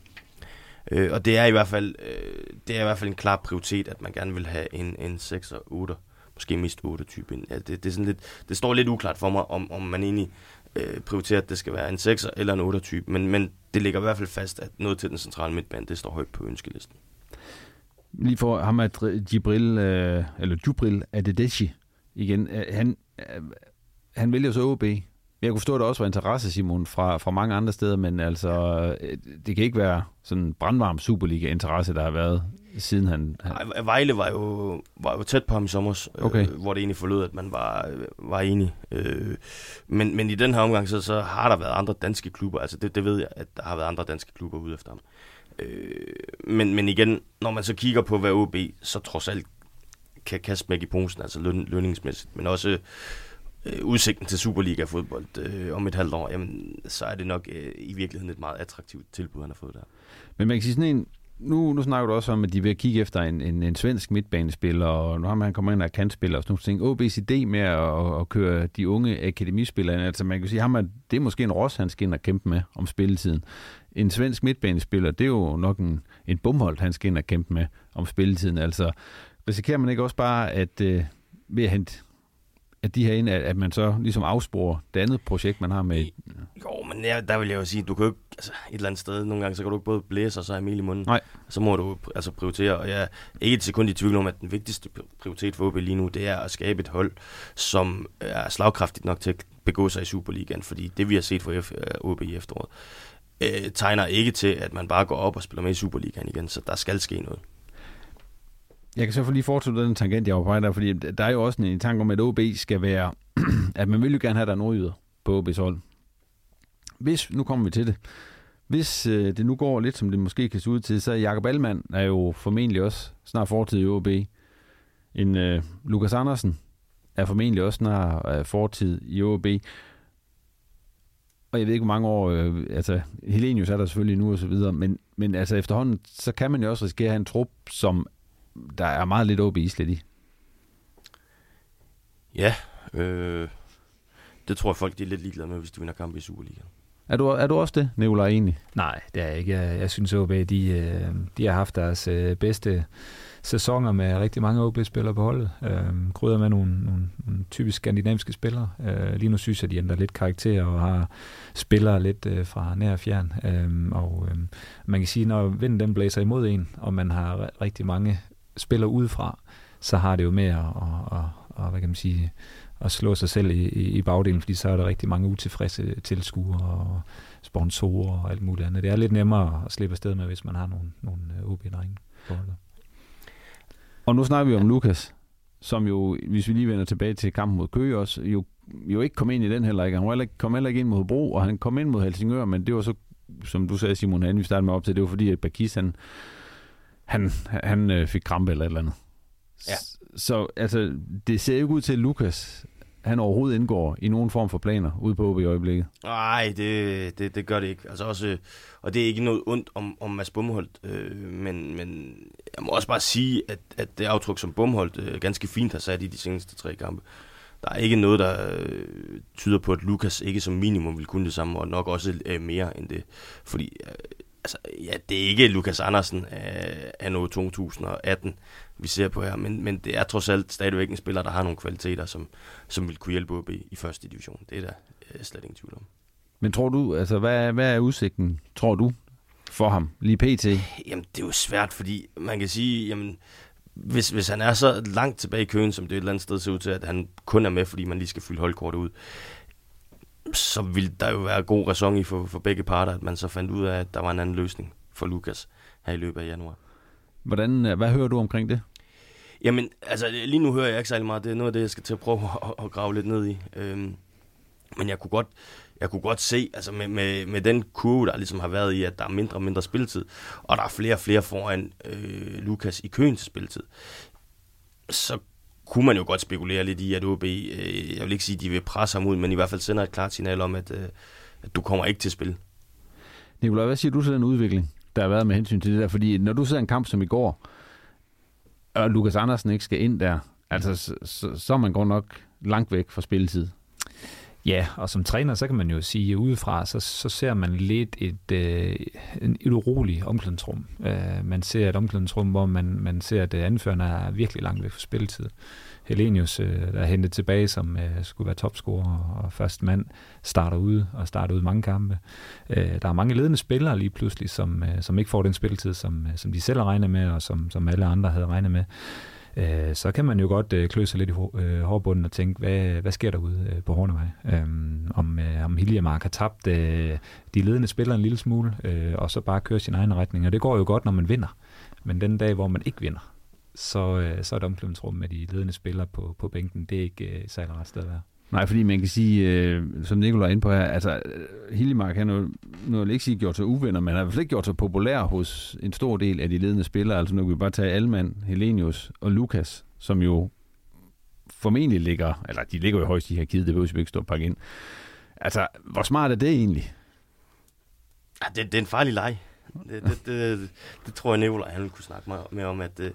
Øh, og det er i hvert fald øh, det er i hvert fald en klar prioritet, at man gerne vil have en, en 6 og 8, måske mest 8 type. Ja, det, det, er sådan lidt, det står lidt uklart for mig, om, om man egentlig øh, prioriterer, at det skal være en 6 eller en 8 type, men, men det ligger i hvert fald fast, at noget til den centrale midtbane, det står højt på ønskelisten. Lige for ham at Jibril, øh, eller Jubril Adedeshi, igen, øh, han, øh, han vælger så OB. Jeg kunne forstå, at der også var interesse, Simon, fra, fra mange andre steder, men altså, øh, det kan ikke være sådan brandvarm Superliga-interesse, der har været siden han... han... Vejle var jo, var jo tæt på ham i sommer, okay. øh, hvor det egentlig forlod, at man var, var enig. Øh, men, men i den her omgang, så, så har der været andre danske klubber, altså det, det ved jeg, at der har været andre danske klubber ude efter ham. Øh, men, men igen, når man så kigger på, hvad OB så trods alt kan kaste med i posen, altså løn, lønningsmæssigt, men også øh, udsigten til Superliga-fodbold øh, om et halvt år, jamen, så er det nok øh, i virkeligheden et meget attraktivt tilbud, han har fået der. Men man kan sige sådan en, nu, nu snakker du også om, at de vil kigge efter en, en, en svensk midtbanespiller, og nu har man kommet ind og kantspiller og sådan nogle ting. OB's idé med at, at, køre de unge akademispillere, altså man kan sige, ham er, det er måske en ros, han skal ind og kæmpe med om spilletiden. En svensk midtbanespiller, det er jo nok en, en bumhold, han skal ind og kæmpe med om spilletiden. Altså, risikerer man ikke også bare, at øh, ved at hente at de her ind, at, at man så ligesom afsporer det andet projekt, man har med... Jo, men ja, der vil jeg jo sige, du kan jo ikke, altså et eller andet sted, nogle gange, så kan du ikke både blæse og så have mel i munden. Nej. Så må du altså prioritere, og jeg er ikke et sekund i tvivl om, at den vigtigste prioritet for OB lige nu, det er at skabe et hold, som er slagkraftigt nok til at begå sig i Superligaen, fordi det vi har set for OB i efteråret, øh, tegner ikke til, at man bare går op og spiller med i Superligaen igen, så der skal ske noget. Jeg kan så lige fortsætte den tangent, jeg var på der, fordi der er jo også en tanke om, at OB skal være, <clears throat> at man vil jo gerne have, der nordjyder på OB's hold. Hvis, nu kommer vi til det, hvis øh, det nu går lidt, som det måske kan se ud til, så er Jakob Allmann er jo formentlig også snart fortid i OB. En øh, Lukas Andersen er formentlig også snart øh, fortid i OB. Og jeg ved ikke, hvor mange år, øh, altså Helenius er der selvfølgelig nu og så videre, men, men altså efterhånden, så kan man jo også risikere at have en trup, som der er meget lidt OB islet i. Ja, øh, det tror jeg folk de er lidt ligeglade med, hvis de vinder kamp i Superligaen. Er du, er du også det, Nicolaj, egentlig? Nej, det er jeg ikke. Jeg, jeg synes, OB de, øh, de har haft deres øh, bedste sæsoner med rigtig mange OB-spillere på holdet. Øh, krydder med nogle, nogle, nogle typisk skandinaviske spillere. Øh, lige nu synes jeg, de ændrer lidt karakter og har spillere lidt øh, fra nær og fjern. Øh, og øh, man kan sige, når vinden den blæser imod en, og man har rigtig mange spiller udefra, så har det jo med at, at, at, at hvad kan man sige, at slå sig selv i, i, bagdelen, fordi så er der rigtig mange utilfredse tilskuere og sponsorer og alt muligt andet. Det er lidt nemmere at slippe afsted med, hvis man har nogle, nogle øh, OB-drenge Og nu snakker vi om Lukas, som jo, hvis vi lige vender tilbage til kampen mod Køge også, jo, jo ikke kom ind i den heller ikke. Han heller ikke, kom heller ikke ind mod Bro, og han kom ind mod Helsingør, men det var så, som du sagde, Simon, han vi startede med op til, det var fordi, at Bakis, han, han, han øh, fik krampe eller et eller andet. Ja. Så altså, det ser ikke ud til, at Lukas han overhovedet indgår i nogen form for planer ude på i øjeblikket. Nej, det, det, det gør det ikke. Altså også, og det er ikke noget ondt om, om Mads Bumholdt, øh, men, men jeg må også bare sige, at, at det aftryk, som Bumholdt øh, ganske fint har sat i de seneste tre kampe, der er ikke noget, der øh, tyder på, at Lukas ikke som minimum vil kunne det samme, og nok også øh, mere end det. Fordi øh, altså, ja, det er ikke Lukas Andersen af, af noget 2018, vi ser på her, men, men det er trods alt stadigvæk en spiller, der har nogle kvaliteter, som, som vil kunne hjælpe OB i første division. Det er der øh, slet ingen tvivl om. Men tror du, altså hvad, hvad er udsigten, tror du, for ham, lige pt? Jamen, det er jo svært, fordi man kan sige, jamen, hvis, hvis han er så langt tilbage i køen, som det et eller andet sted ser ud til, at han kun er med, fordi man lige skal fylde holdkortet ud, så vil der jo være god ræson i for, for begge parter, at man så fandt ud af, at der var en anden løsning for Lukas her i løbet af januar. Hvordan, hvad hører du omkring det? Jamen, altså lige nu hører jeg ikke særlig meget. Det er noget af det, jeg skal til at prøve <laughs> at, at grave lidt ned i. Øhm, men jeg kunne godt, jeg kunne godt se, altså med, med, med den kurve, der ligesom har været i, at der er mindre og mindre spilletid, og der er flere og flere foran øh, Lukas i køen til spilletid, så kunne man jo godt spekulere lidt i, at OB, øh, jeg vil ikke sige, at de vil presse ham ud, men i hvert fald sender et klart signal om, at, øh, at du kommer ikke til spil. Nikolaj, hvad siger du til den udvikling, der har været med hensyn til det der? Fordi når du ser en kamp som i går, og Lukas Andersen ikke skal ind der, altså så, så, så er man godt nok langt væk fra spilletid. Ja, og som træner, så kan man jo sige, at udefra, så, så ser man lidt et, øh, et uroligt omklædningsrum. Øh, man ser et omklædningsrum, hvor man, man ser, at anførerne er virkelig langt væk fra spilletid. Helenius, øh, der er hentet tilbage, som øh, skulle være topscorer og første mand, starter ud og starter ud mange kampe. Øh, der er mange ledende spillere lige pludselig, som, øh, som ikke får den spilletid, som, øh, som de selv har regnet med, og som, som alle andre havde regnet med øh, så kan man jo godt øh, klø sig lidt i øh, hårbunden og tænke, hvad, hvad sker der ude øh, på Hornevej? Øh, om, øh, om Hiljemark har tabt øh, de ledende spillere en lille smule, øh, og så bare kører sin egen retning. Og det går jo godt, når man vinder. Men den dag, hvor man ikke vinder, så, øh, så er et omklædningsrum med de ledende spillere på, på bænken, det er ikke øh, særlig ret sted at være. Nej, fordi man kan sige, øh, som Nicolaj er inde på her, altså øh, Hillemark har nu, nu vil ikke sige gjort sig uvenner, men han har i hvert fald ikke gjort sig populær hos en stor del af de ledende spillere. Altså nu kan vi bare tage Alman, Helenius og Lukas, som jo formentlig ligger, eller de ligger jo højst i her kide, det behøver vi ikke stå og pakke ind. Altså, hvor smart er det egentlig? Ja, det, det er en farlig leg. Det, det, det, det tror jeg, Nicolaj han kunne snakke med om, at øh,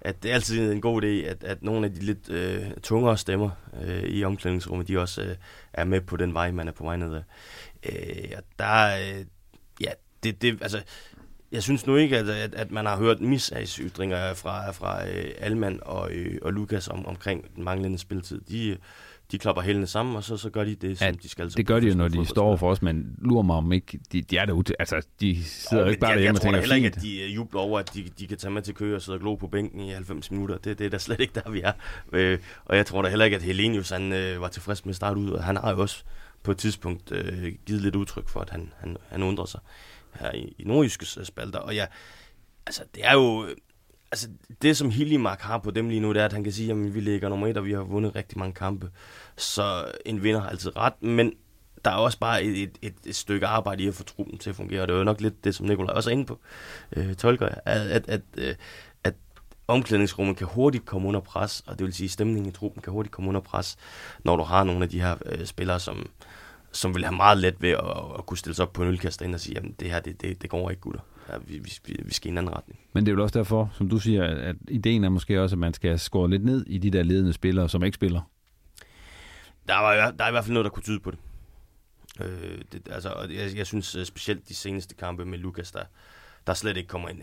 at det er altid en god idé, at, at nogle af de lidt øh, tungere stemmer øh, i omklædningsrummet, de også øh, er med på den vej, man er på vej nedad. Øh, og der, øh, ja, det, det, altså, jeg synes nu ikke, at, at, at man har hørt misagsytringer fra, fra øh, Alman og, øh, og Lukas om, omkring den manglende spilletid. De, de klapper hælene sammen, og så, så gør de det, som ja, de skal. Det gør de jo, når de står for os, men lurer mig om ikke, de, de er der ute, altså de sidder jo ikke bare derhjemme og tænker, Jeg tror heller ikke, at de uh, jubler over, at de, de kan tage med til kø og sidde og glo på bænken i 90 minutter. Det, det er da slet ikke der, vi er. Øh, og jeg tror da heller ikke, at Helenius han, øh, var tilfreds med at starte ud, og han har jo også på et tidspunkt øh, givet lidt udtryk for, at han, han, han undrer sig her i, i nordjyske spalter. Og ja, altså det er jo altså, det som Hillimark har på dem lige nu, det er, at han kan sige, at vi ligger nummer et, og vi har vundet rigtig mange kampe. Så en vinder har altid ret, men der er også bare et, et, et, et stykke arbejde i at få truppen til at fungere, og det er jo nok lidt det, som Nikolaj også er inde på, øh, tolker jeg, at, at, at, øh, at omklædningsrummet kan hurtigt komme under pres, og det vil sige, at stemningen i truppen kan hurtigt komme under pres, når du har nogle af de her øh, spillere, som, som vil have meget let ved at, at kunne stille sig op på en ølkast og sige, at det her, det, det, det går ikke, gutter ja, vi, vi, vi skal i en anden retning. Men det er jo også derfor, som du siger, at ideen er måske også, at man skal skåre lidt ned i de der ledende spillere, som ikke spiller. Der, var, der er i hvert fald noget, der kunne tyde på det. Øh, det altså, jeg, jeg synes øh, specielt de seneste kampe med Lukas, der, der slet ikke kommer ind.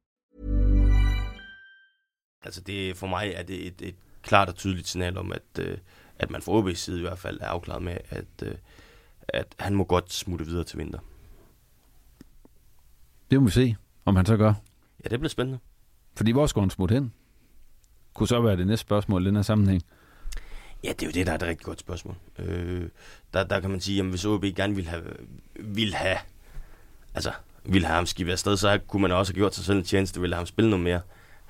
Altså det, for mig er det et, et klart og tydeligt signal om, at, øh, at man fra OB's side i hvert fald er afklaret med, at, øh, at han må godt smutte videre til vinter. Det må vi se, om han så gør. Ja, det bliver spændende. Fordi hvor skal han smutte hen? Kunne så være det næste spørgsmål i den her sammenhæng. Ja, det er jo det, der er et rigtig godt spørgsmål. Øh, der, der kan man sige, at hvis OB gerne ville have, ville have, altså, ville have ham skibet afsted, så kunne man også have gjort sig selv en tjeneste, ville have ham spille noget mere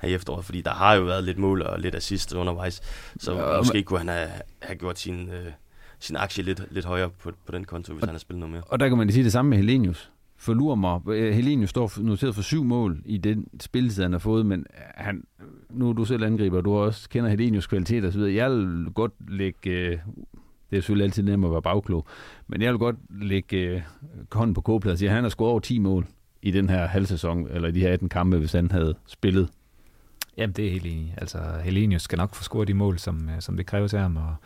her i efteråret, fordi der har jo været lidt mål og lidt assist undervejs, så ja, måske kunne han have, have gjort sin, øh, sin aktie lidt, lidt højere på, på den konto, hvis og, han har spillet noget mere. Og der kan man sige det samme med Helenius. For lurer mig, øh, Helenius står noteret for syv mål i den spilletid, han har fået, men han, nu er du selv angriber, du også kender Helenius kvalitet og så videre. Jeg vil godt lægge øh, Det er selvfølgelig altid nemt at være bagklog. Men jeg vil godt lægge øh, hånden på kogeplads og sige, at han har scoret over 10 mål i den her halvsæson, eller i de her 18 kampe, hvis han havde spillet. Jamen, det er helt enig. Altså, Helenius skal nok få scoret de mål, som, øh, som det kræves af ham, og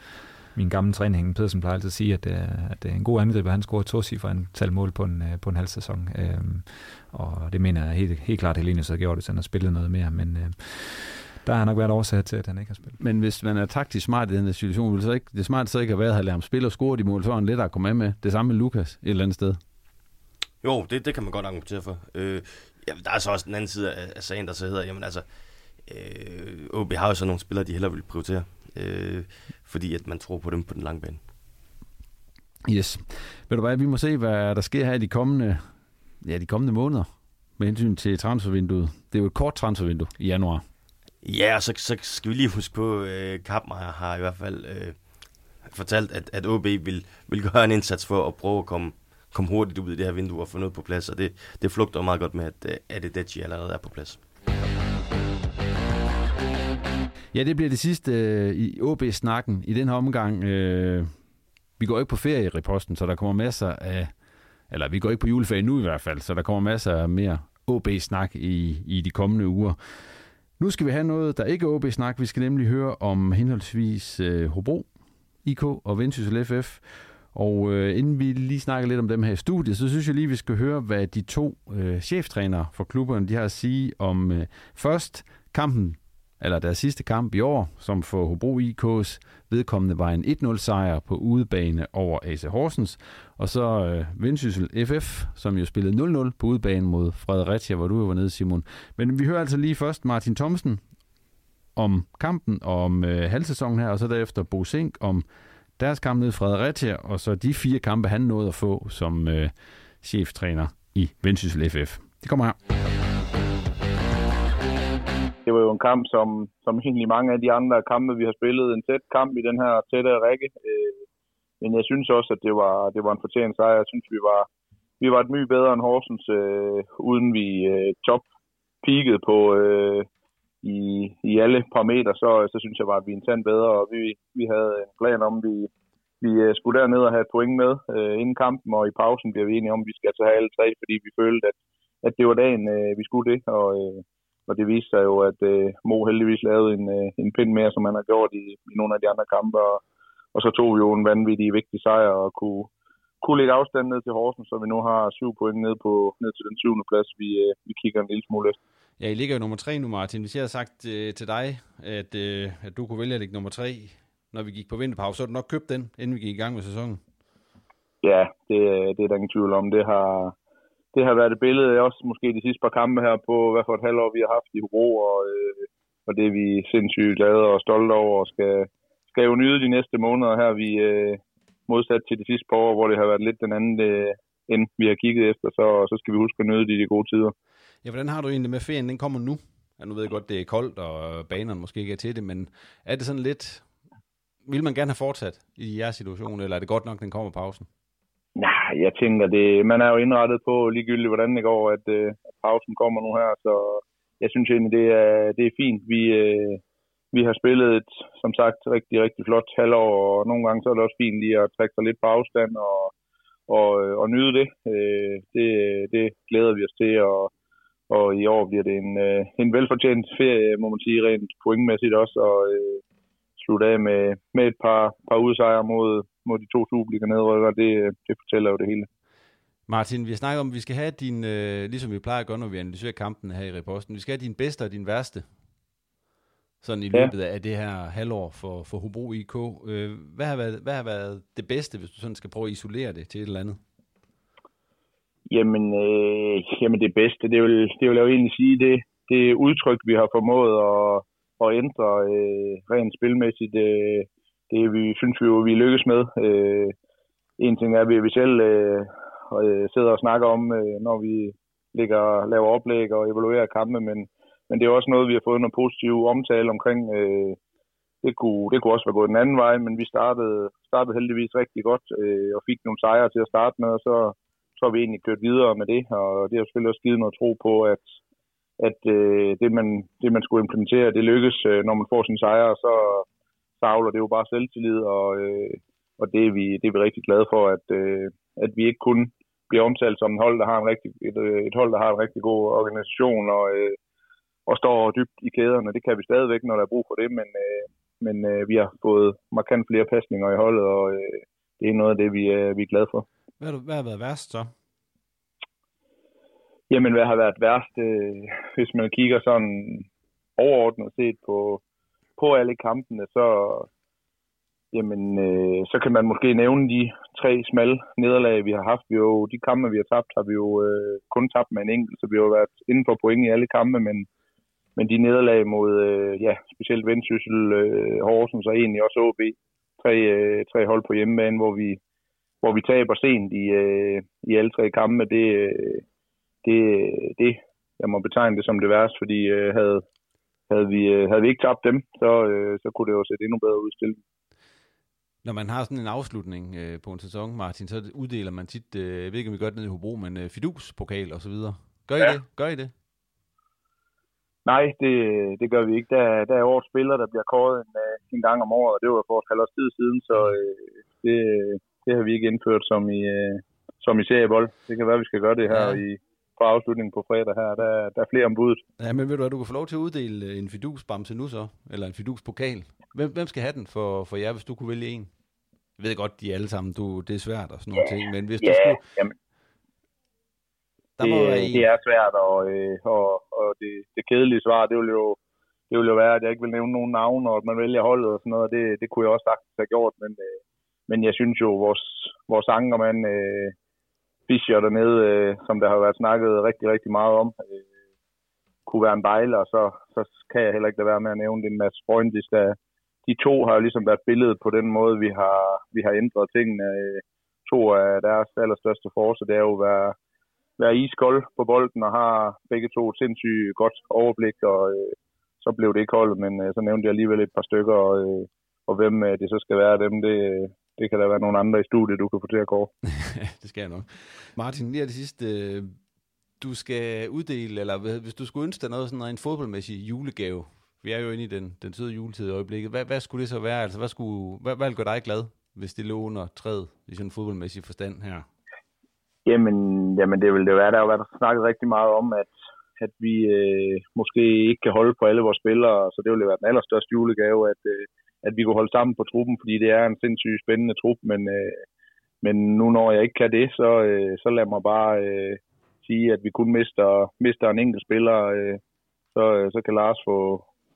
min gamle træner Henning Pedersen plejer altid at sige, at, det er, at det er en god angriber. Han scorer to cifre antal mål på en, øh, på en halv sæson. Øhm, og det mener jeg helt, helt klart, at Helenius har gjort, hvis han har spillet noget mere. Men øh, der har nok været årsag til, at han ikke har spillet. Men hvis man er taktisk smart i den her situation, vil så ikke, det smart så ikke have været at lade ham spille og score de mål, så er han lettere at komme med med. Det samme med Lukas et eller andet sted. Jo, det, det kan man godt argumentere for. Øh, ja, der er så også den anden side af, af sagen, der så hedder, jamen altså, øh, OB har jo så nogle spillere, de hellere vil prioritere, øh, fordi at man tror på dem på den lange bane. Yes. Ved du hvad, vi må se, hvad der sker her i de kommende, ja, de kommende måneder med hensyn til transfervinduet. Det er jo et kort transfervindue i januar. Ja, og så, så skal vi lige huske på, øh, Kappmeier har i hvert fald øh, fortalt, at, at OB vil, vil gøre en indsats for at prøve at komme, komme hurtigt ud i det her vindue og få noget på plads, og det, det flugter meget godt med, at, øh, at Edeji allerede er på plads. Ja, det bliver det sidste øh, i OB-snakken i den her omgang. Øh, vi går ikke på ferie i reposten, så der kommer masser af... Eller vi går ikke på juleferie nu i hvert fald, så der kommer masser af mere OB-snak i, i de kommende uger. Nu skal vi have noget, der ikke er OB-snak. Vi skal nemlig høre om henholdsvis øh, Hobro, IK og Vendsyssel FF. Og øh, inden vi lige snakker lidt om dem her i studiet, så synes jeg lige, vi skal høre, hvad de to øh, cheftrænere for klubberne de har at sige om øh, først kampen eller deres sidste kamp i år, som for Hobro IK's vedkommende var en 1-0 sejr på udebane over AC Horsens, og så øh, Vendsyssel FF, som jo spillede 0-0 på udebane mod Fredericia, hvor du var nede, Simon. Men vi hører altså lige først Martin Thomsen om kampen og om øh, halvsæsonen her, og så derefter Bo Sink om deres kamp nede i Fredericia, og så de fire kampe, han nåede at få som øh, cheftræner i Vendsyssel FF. Det kommer her det var jo en kamp, som, som egentlig mange af de andre kampe, vi har spillet, en tæt kamp i den her tætte række. Øh, men jeg synes også, at det var, det var en fortjent sejr. Jeg synes, vi var, vi var et mye bedre end Horsens, øh, uden vi øh, top peakede på øh, i, i alle parametre, så, så synes jeg bare, at vi er en tand bedre, og vi, vi havde en plan om, vi, vi øh, skulle derned og have et point med øh, inden kampen, og i pausen bliver vi enige om, at vi skal altså have alle tre, fordi vi følte, at, at det var dagen, øh, vi skulle det, og øh, og det viste sig jo, at øh, Mo heldigvis lavede en, øh, en pind mere, som han har gjort i, i nogle af de andre kampe. Og, og så tog vi jo en vanvittig vigtig sejr og kunne, kunne lægge afstand ned til Horsens, så vi nu har syv point ned, på, ned til den syvende plads, vi, øh, vi kigger en lille smule efter. Ja, I ligger jo nummer tre nu, Martin. Hvis jeg havde sagt øh, til dig, at, øh, at du kunne vælge at ligge nummer tre, når vi gik på vinterpause, så havde du nok købt den, inden vi gik i gang med sæsonen. Ja, det, det er der ingen tvivl om. Det har, det har været et billede også måske de sidste par kampe her på, hvad for et halvår vi har haft i ro, og, øh, og det er vi sindssygt glade og stolte over, og skal, skal jo nyde de næste måneder her, vi øh, modsat til de sidste par år, hvor det har været lidt den anden øh, end vi har kigget efter, så, så skal vi huske at nyde de, de gode tider. Ja, hvordan har du egentlig med ferien? Den kommer nu. Ja, nu ved jeg godt, det er koldt, og banerne måske ikke er til det, men er det sådan lidt... Vil man gerne have fortsat i jeres situation, eller er det godt nok, den kommer pausen? Jeg tænker, det, man er jo indrettet på ligegyldigt, hvordan det går, at, øh, at pausen kommer nu her, så jeg synes egentlig, det er, det er fint. Vi, øh, vi har spillet et, som sagt, rigtig, rigtig flot halvår, og nogle gange så er det også fint lige at trække sig lidt på afstand og, og, øh, og nyde det. Øh, det. Det glæder vi os til, og, og i år bliver det en, øh, en velfortjent ferie, må man sige, rent pointmæssigt også, og øh, slutte af med, med et par, par udsejre mod, mod de to Superliga nedrykker, det, det fortæller jo det hele. Martin, vi har snakket om, at vi skal have din, øh, ligesom vi plejer at gøre, når vi analyserer kampen her i reposten, vi skal have din bedste og din værste, sådan i løbet ja. af det her halvår for, for Hobro IK. Øh, hvad, har været, hvad har været det bedste, hvis du sådan skal prøve at isolere det til et eller andet? Jamen, øh, jamen det bedste, det vil, det vil jeg jo egentlig sige, det, det udtryk, vi har formået at, at ændre øh, rent spilmæssigt, øh, det vi synes vi jo, vi lykkes med. Øh, en ting er, at vi selv øh, øh, sidder og snakker om, øh, når vi ligger, laver oplæg og evaluerer kampe, men, men det er også noget, vi har fået noget positiv omtale omkring. Øh, det, kunne, det kunne også være gået den anden vej, men vi startede, startede heldigvis rigtig godt øh, og fik nogle sejre til at starte med, og så, så har vi egentlig kørt videre med det, og det har selvfølgelig også givet noget tro på, at, at øh, det, man, det, man skulle implementere, det lykkes, øh, når man får sin sejre, så, så avler det jo bare selvtillid, og, øh, og det, er vi, det er vi rigtig glade for, at, øh, at vi ikke kun bliver omtalt som en hold, der har en rigtig, et, øh, et hold, der har en rigtig god organisation og, øh, og står dybt i kæderne. Det kan vi stadigvæk, når der er brug for det, men, øh, men øh, vi har fået markant flere pasninger i holdet, og øh, det er noget af det, vi, øh, vi er glade for. Hvad, hvad har været værst så? Jamen, hvad har været værst, øh, hvis man kigger sådan overordnet set på, på alle kampene, så, jamen, øh, så kan man måske nævne de tre smalle nederlag, vi har haft. Vi jo, de kampe, vi har tabt, har vi jo øh, kun tabt med en enkelt, så vi har jo været inde på point i alle kampe, men, men de nederlag mod, øh, ja, specielt Vendsyssel, øh, Horsens og egentlig også OB, tre, øh, tre hold på hjemmebane, hvor vi, hvor vi taber sent i, øh, i alle tre kampe, det, øh, det, øh, det, jeg må betegne det som det værste, fordi øh, havde, havde, vi, øh, havde vi ikke tabt dem, så, øh, så kunne det jo se endnu bedre ud i når man har sådan en afslutning øh, på en sæson, Martin, så uddeler man tit, øh, jeg ved ikke, om vi gør det nede i Hobro, men øh, Fidus-pokal og så videre. Gør I ja. det? Gør I det? Nej, det, det gør vi ikke. Der, der er årets spiller, der bliver kåret en, øh, en gang om året, og det var for et halvårs tid siden, så øh, det, det har vi ikke indført som i, øh, som i seriebold. Det kan være, vi skal gøre det her ja. i, på afslutningen på fredag her. Der, der er flere ombud. Ja, men ved du hvad, du kan få lov til at uddele en fidusbamse nu så, eller en fidus-pokal. Hvem, hvem skal have den for, for jer, hvis du kunne vælge en? Jeg ved godt, de er alle sammen, du, det er svært og sådan nogle ja, ting, men hvis ja, du skulle... Jamen, der det, må være en. det er svært, og, øh, og, og det, det kedelige svar, det vil jo det vil jo være, at jeg ikke vil nævne nogen navn, og at man vælger holdet og sådan noget, det, det kunne jeg også sagtens have gjort, men, øh, men jeg synes jo, vores, vores ankermand, øh, Fischer dernede, øh, som der har været snakket rigtig, rigtig meget om, øh, kunne være en bejler, og så, så kan jeg heller ikke lade være med at nævne det Mads Freundis, der, de to har jo ligesom været billedet på den måde, vi har, vi har ændret tingene. Øh, to af deres allerstørste force, det er jo at være, være iskold på bolden og har begge to et sindssygt godt overblik, og øh, så blev det ikke holdet, men øh, så nævnte jeg alligevel et par stykker, og, øh, og hvem øh, det så skal være dem, det, øh, det kan der være nogle andre i studiet, du kan få til at gå. <laughs> det skal jeg nok. Martin, lige det sidste, du skal uddele, eller hvis du skulle ønske dig noget, sådan en fodboldmæssig julegave vi er jo inde i den, den søde juletid i øjeblikket. Hvad, hvad skulle det så være? Altså, hvad, skulle, hvad, hvad gøre dig glad, hvis det lå under træet i sådan en fodboldmæssig forstand her? Jamen, jamen det vil det være. Der har jo været snakket rigtig meget om, at, at vi øh, måske ikke kan holde på alle vores spillere, så det ville være den allerstørste julegave, at, øh, at vi kunne holde sammen på truppen, fordi det er en sindssygt spændende trup, men, øh, men nu når jeg ikke kan det, så, øh, så lad mig bare øh, sige, at vi kun mister, mister en enkelt spiller, øh, så, øh, så kan Lars få,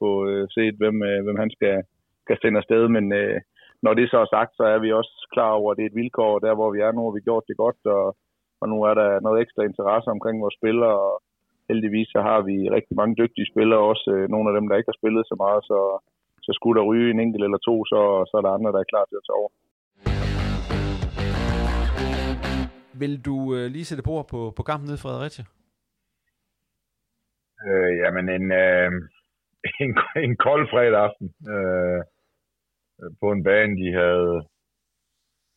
få øh, set, hvem, øh, hvem han skal, skal sende afsted. Men øh, når det så er sagt, så er vi også klar over, at det er et vilkår. Der hvor vi er nu, har vi gjort det godt, og, og nu er der noget ekstra interesse omkring vores spillere. Og heldigvis så har vi rigtig mange dygtige spillere, også øh, nogle af dem, der ikke har spillet så meget. Så, så skulle der ryge en enkelt eller to, så, så er der andre, der er klar til at tage over. Vil du øh, lige sætte på på, på kampen nede i Fredericia? Øh, jamen en, øh, <laughs> en, en kold fredag aften øh, på en bane, de havde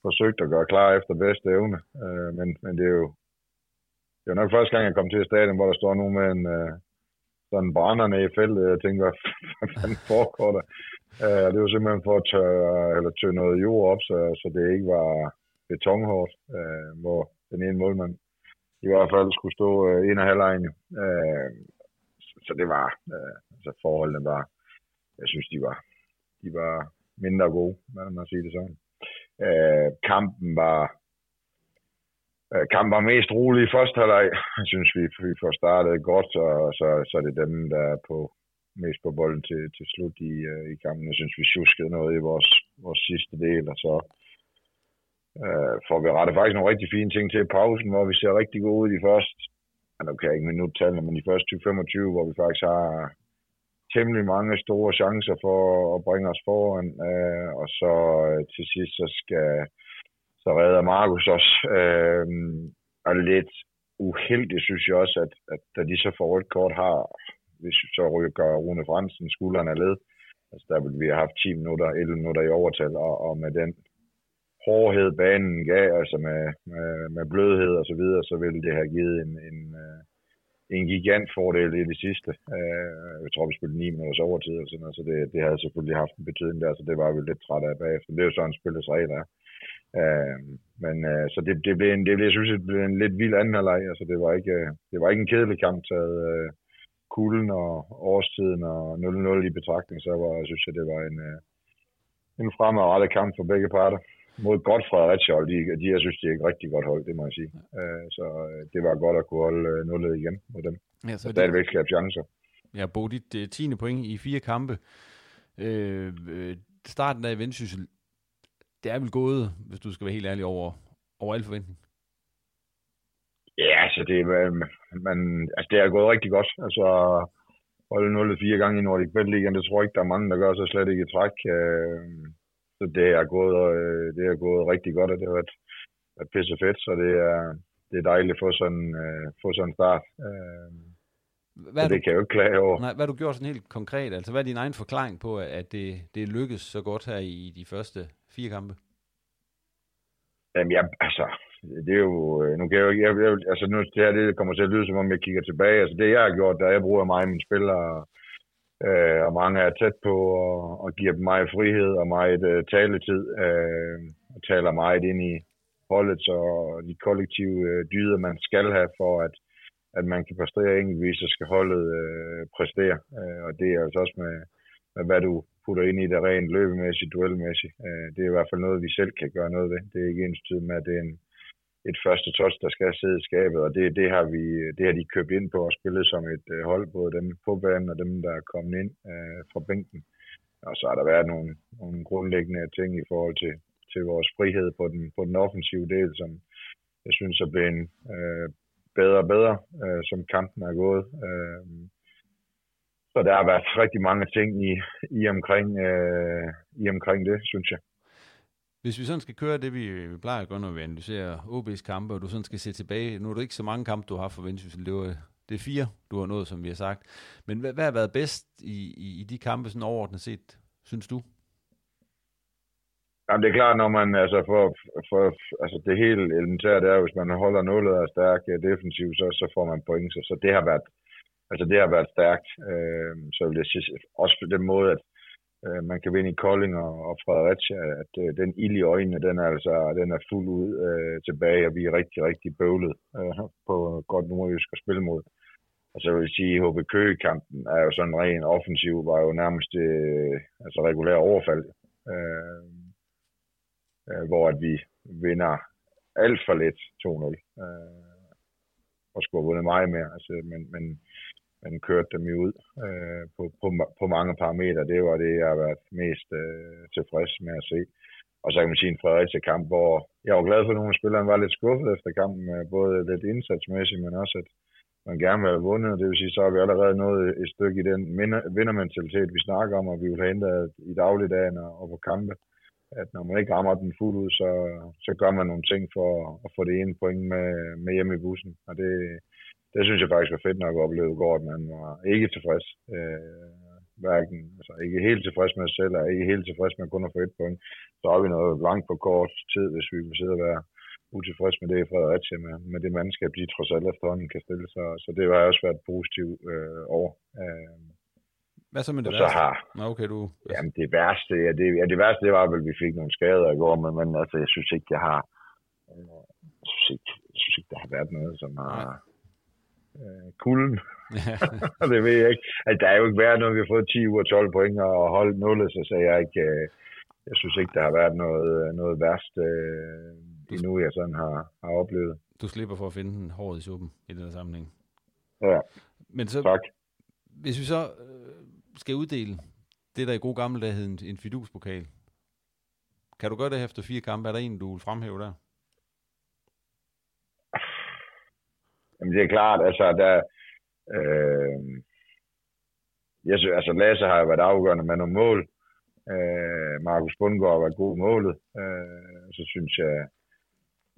forsøgt at gøre klar efter bedste evne. Øh, men, men det er jo det er nok første gang, jeg kom til stadion, hvor der står nu med en øh, sådan brænderne i feltet. Jeg tænkte, <laughs> hvad fanden foregår der? Uh, det var simpelthen for at tørre, eller tørre noget jord op, så, så det ikke var betonhårdt, uh, hvor den ene målmand i hvert fald skulle stå uh, en og halvlejen. Uh, så det var, uh, altså forholdene var, jeg synes, de var, de var mindre gode, hvad man sige det sådan. Uh, kampen var, Øh, kampen var mest rolig i første halvleg. Jeg synes, vi, vi får startet godt, og så, så er det dem, der er på, mest på bolden til, til slut i, uh, i kampen. Jeg synes, vi tjuskede noget i vores, vores sidste del, og så uh, får vi rettet faktisk nogle rigtig fine ting til i pausen, hvor vi ser rigtig gode ud i første nu kan jeg ikke minuttallene, men de første 20-25, hvor vi faktisk har temmelig mange store chancer for at bringe os foran, øh, og så øh, til sidst så skal så redder Markus også. Øh, og lidt uheldigt synes jeg også, at, at da de så får rødt kort har, hvis så rykker Rune Fransen skulderen af led, altså der ville vi have haft 10 minutter, 11 minutter i overtal, og, og med den hårdhed banen gav, altså med, med, med blødhed og så videre, så ville det have givet en, en, øh, en gigant fordel i det sidste. Øh, jeg tror, vi spillede 9 minutters overtid, og sådan noget, så det, det havde selvfølgelig haft en betydning der, så det var vi lidt træt af bagefter. Det er jo sådan, spillets regler er. Øh, men øh, så det, det, blev en, det blev, jeg synes, det blev en lidt vild anden halvleg. Altså, det var ikke, øh, det var ikke en kedelig kamp taget øh, kulden og årstiden og 0-0 i betragtning, så var, jeg synes jeg, det var en, øh, en fremadrettet kamp for begge parter mod godt Fredericia hold. De, de, jeg synes, de er et rigtig godt hold, det må jeg sige. Øh, så øh, det var godt at kunne holde øh, nullet igen mod dem. Ja, så og stadigvæk skabe chancer. Ja, Bo, dit uh, 10. point i fire kampe. Øh, øh, starten af Vendsyssel, det er vel gået, hvis du skal være helt ærlig, over, over al forventning? Ja, altså det, man, altså det er gået rigtig godt. Altså holde 0 fire gange i Nordic Bet det tror jeg ikke, der er mange, der gør sig slet ikke i træk. Øh, så det er gået, øh, det er gået rigtig godt, og det har været, været pisse fedt, så det er, det er dejligt at få sådan, øh, få sådan en start. Hvad det du, kan jeg jo ikke klage over. Nej, hvad du gjort sådan helt konkret? Altså, hvad er din egen forklaring på, at det, det lykkes så godt her i de første fire kampe? Jamen, jeg, altså, det er jo, øh, nu kan jeg jo jeg, jeg, altså nu, det her det kommer til at lyde, som om jeg kigger tilbage. Altså det, jeg har gjort, der jeg bruger mig mine spillere, øh, og mange er tæt på, og, og giver dem meget frihed og meget øh, taletid, øh, og taler meget ind i holdet og de kollektive øh, dyder, man skal have for, at, at man kan præstere enkeltvis, så skal holdet øh, præstere. Øh, og det er altså også med, med, hvad du putter ind i det rent løbemæssigt, duelmæssigt. Øh, det er i hvert fald noget, vi selv kan gøre noget ved. Det er ikke ens tid med, at det er en, et første touch, der skal sidde i skabet, og det, det, har vi, det har de købt ind på og spillet som et øh, hold, både dem på banen og dem, der er kommet ind øh, fra bænken. Og så har der været nogle, nogle grundlæggende ting i forhold til, til vores frihed på den, på den offensive del, som jeg synes er blevet øh, bedre og bedre, øh, som kampen er gået. Øh, så der har været rigtig mange ting i, i, omkring, øh, i omkring det, synes jeg. Hvis vi sådan skal køre det, vi plejer at gøre, når vi analyserer OB's kampe, og du sådan skal se tilbage, nu er det ikke så mange kampe, du har for Vendsyssel, det, var, det er fire, du har nået, som vi har sagt. Men hvad, hvad har været bedst i, i, i de kampe, sådan overordnet set, synes du? Jamen, det er klart, når man, altså, for, for, altså det helt elementære, det er, hvis man holder nullet af stærk defensiv, så, så får man point, så, så det har været, altså det har været stærkt. Øh, så vil jeg sige, også på den måde, at øh, man kan vinde i Kolding og, og Fredericia, at øh, den ild i øjnene, den er altså den er fuld ud øh, tilbage, og vi er rigtig, rigtig bøvlet øh, på godt nordjysk at spille mod. Og så vil jeg sige, at HB Køge-kampen er jo sådan ren offensiv, var jo nærmest øh, altså regulær overfald, øh, øh, hvor at vi vinder alt for let 2-0. Øh, og skulle have vundet meget mere, altså, men, men men kørte dem jo ud øh, på, på, på mange parametre. Det var det, jeg har været mest øh, tilfreds med at se. Og så kan man sige en Fredericia-kamp, hvor jeg var glad for, at nogle af spillerne var lidt skuffet efter kampen, øh, både lidt indsatsmæssigt, men også at man gerne vil have vundet. Det vil sige, så har vi allerede nået et stykke i den vindermentalitet, vi snakker om, og vi vil have ændret i dagligdagen og, på kampe. At når man ikke rammer den fuldt ud, så, så gør man nogle ting for at få det ene point med, med hjem i bussen. Og det, det synes jeg faktisk var fedt nok at opleve i går, at man var ikke tilfreds. Øh, hverken, altså ikke helt tilfreds med sig selv, og ikke helt tilfreds med kun at få et point. Så har vi noget langt på kort tid, hvis vi vil sidde og være utilfreds med det i Fredericia, med, med det mandskab, de trods alt efterhånden kan stille sig. Så det har også været positivt øh, over. Øh, hvad så med det og værste? Så har, Nå, okay, du... Jamen, det værste, ja, det, ja, det værste, det var vel, at vi fik nogle skader i går, men, men altså, jeg synes ikke, jeg har, øh, jeg synes ikke, jeg synes ikke, der har været noget, som har, Nej øh, kulden. <laughs> det ved jeg ikke. Altså, der er jo ikke været noget, vi har fået 10 uger 12 point og holdt nullet, så sagde jeg ikke, øh, jeg synes ikke, der har været noget, noget værst øh, endnu, jeg sådan har, har oplevet. Du slipper for at finde den hård i suppen i den her sammenhæng. Ja, Men så, tak. Hvis vi så øh, skal uddele det, der i god gamle dage hed en, en fiduspokal, kan du gøre det efter fire kampe? Er der en, du vil fremhæve der? Jamen, det er klart, altså, der, øh, jeg synes, altså, Lasse har jo været afgørende med nogle mål. Øh, Markus Bundgaard har været god målet. Øh, så synes jeg,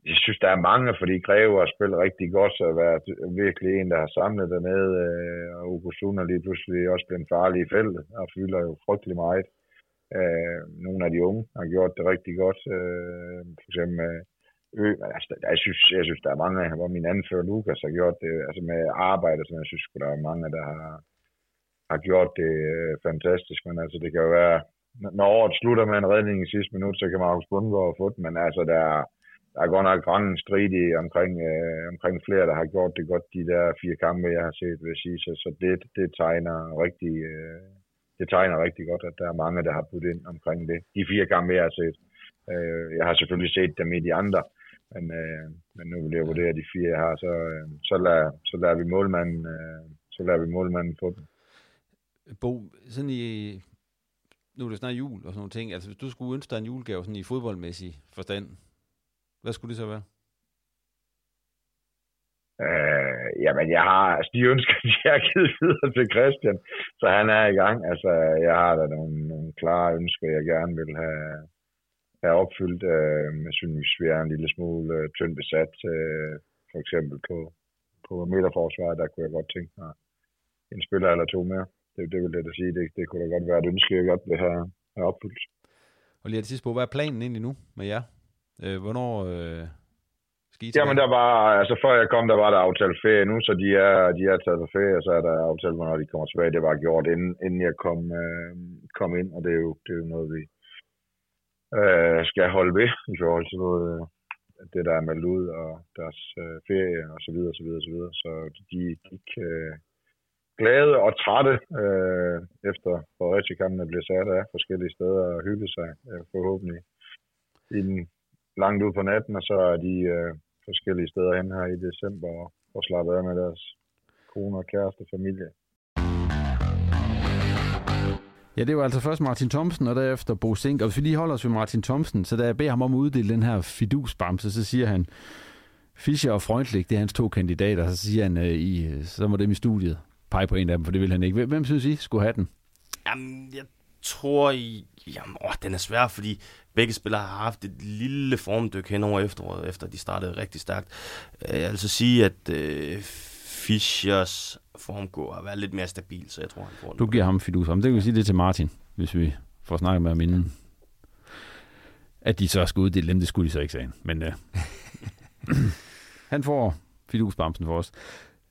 jeg synes, der er mange, fordi Greve har spillet rigtig godt, så har været virkelig en, der har samlet dernede, øh, og Ugo Suna lige pludselig også blevet farlig i feltet, og fylder jo frygtelig meget. Øh, nogle af de unge har gjort det rigtig godt, øh, for eksempel øh, ø, altså, jeg, synes, jeg synes, der er mange, hvor min anfører Lukas har gjort det, altså med arbejde, så jeg synes, der er mange, der har, har gjort det øh, fantastisk, men altså det kan jo være, når året slutter med en redning i sidste minut, så kan Markus Bundgaard få den, men altså, der er, der er godt nok rangen strid i omkring, øh, omkring flere, der har gjort det godt, de der fire kampe, jeg har set, vil sige. Så, så det, det tegner rigtig, øh, det tegner rigtig godt, at der er mange, der har puttet ind omkring det. De fire kampe, jeg har set. Øh, jeg har selvfølgelig set dem i de andre, men, øh, men nu vil jeg vurdere de fire, jeg har, så, øh, så, lader, så lader vi målmanden, øh, så lader vi målmanden få dem. Bo, sådan i, nu er det snart jul og sådan nogle ting, altså hvis du skulle ønske dig en julegave sådan i fodboldmæssig forstand, hvad skulle det så være? Øh, jamen, jeg har, altså de ønsker, <laughs> de har givet videre til Christian, så han er i gang. Altså, jeg har da nogle, nogle klare ønsker, jeg gerne vil have, have opfyldt. Øh, jeg synes, vi er en lille smule øh, tyndt besat, øh, for eksempel på, på midterforsvaret, der kunne jeg godt tænke mig en spiller eller to mere. Det, det vil jeg da sige, det, det kunne da godt være et ønske, jeg godt vil have, have opfyldt. Og lige til sidst på, hvad er planen egentlig nu med jer? Øh, hvornår øh, skal I Jamen, der var, altså før jeg kom, der var der aftalt ferie nu, så de er, de er taget på ferie, og så er der aftalt, hvornår de kommer tilbage. Det var gjort, inden, inden jeg kom, øh, kom ind, og det er jo, det er jo noget, vi øh, skal holde ved i forhold til noget, øh, det, der er meldt ud, og deres øh, ferie, og så videre, så videre, så videre. Så de gik øh, glade og trætte, øh, efter Fredericia-kampene blev sat af forskellige steder og hygge sig, øh, forhåbentlig i langt ud på natten, og så er de øh, forskellige steder hen her i december og, og slappe af med deres kone og kæreste familie. Ja, det var altså først Martin Thomsen, og derefter Bo Sink. Og hvis vi lige holder os ved Martin Thomsen, så da jeg beder ham om at uddele den her fidusbamse, så siger han, Fischer og Freundlich, det er hans to kandidater, så siger han, øh, i, øh, så må dem i studiet pege på en af dem, for det vil han ikke. Hvem synes I skulle have den? Jamen, jeg tror, I, jamen, åh, den er svær, fordi begge spillere har haft et lille formdyk hen over efteråret, efter de startede rigtig stærkt. Jeg vil altså sige, at øh, Fischers form går at være lidt mere stabil, så jeg tror, han får. Du giver ham fidus. Om det kan vi sige det til Martin, hvis vi får snakket med ham inden. At de så skal uddele dem, det skulle de så ikke sige. Men øh, <clears throat> han får fidusbamsen for os.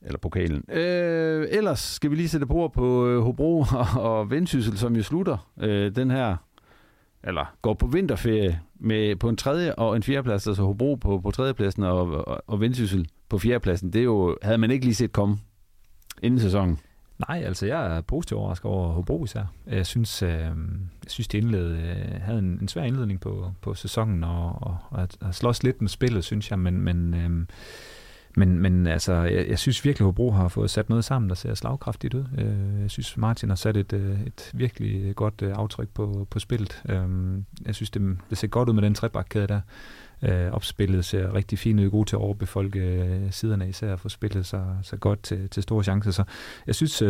Eller pokalen. Øh, ellers skal vi lige sætte på på øh, Hobro og, <laughs> og Vendsyssel, som jo slutter øh, den her, eller går på vinterferie med på en tredje og en fjerdeplads, altså Hobro på, på tredjepladsen og, og, og Vendsyssel på fjerdepladsen. Det er jo, havde man ikke lige set komme inden sæsonen. Nej, altså jeg er positivt overrasket over Hobro især. Jeg synes, øh, jeg synes de indledte, øh, havde en, en svær indledning på, på sæsonen, og, og, og at, at slås lidt med spillet, synes jeg, men, men øh, men, men altså, jeg, jeg synes virkelig, at Hobro har fået sat noget sammen, der ser slagkraftigt ud. Øh, jeg synes, Martin har sat et, øh, et virkelig godt øh, aftryk på, på spillet. Øhm, jeg synes, det, det ser godt ud med den trebakkæde der. Opspillet ser rigtig fint ud, god til at overbefolke siderne især at få spillet sig, så godt til, til store chancer. Så jeg synes,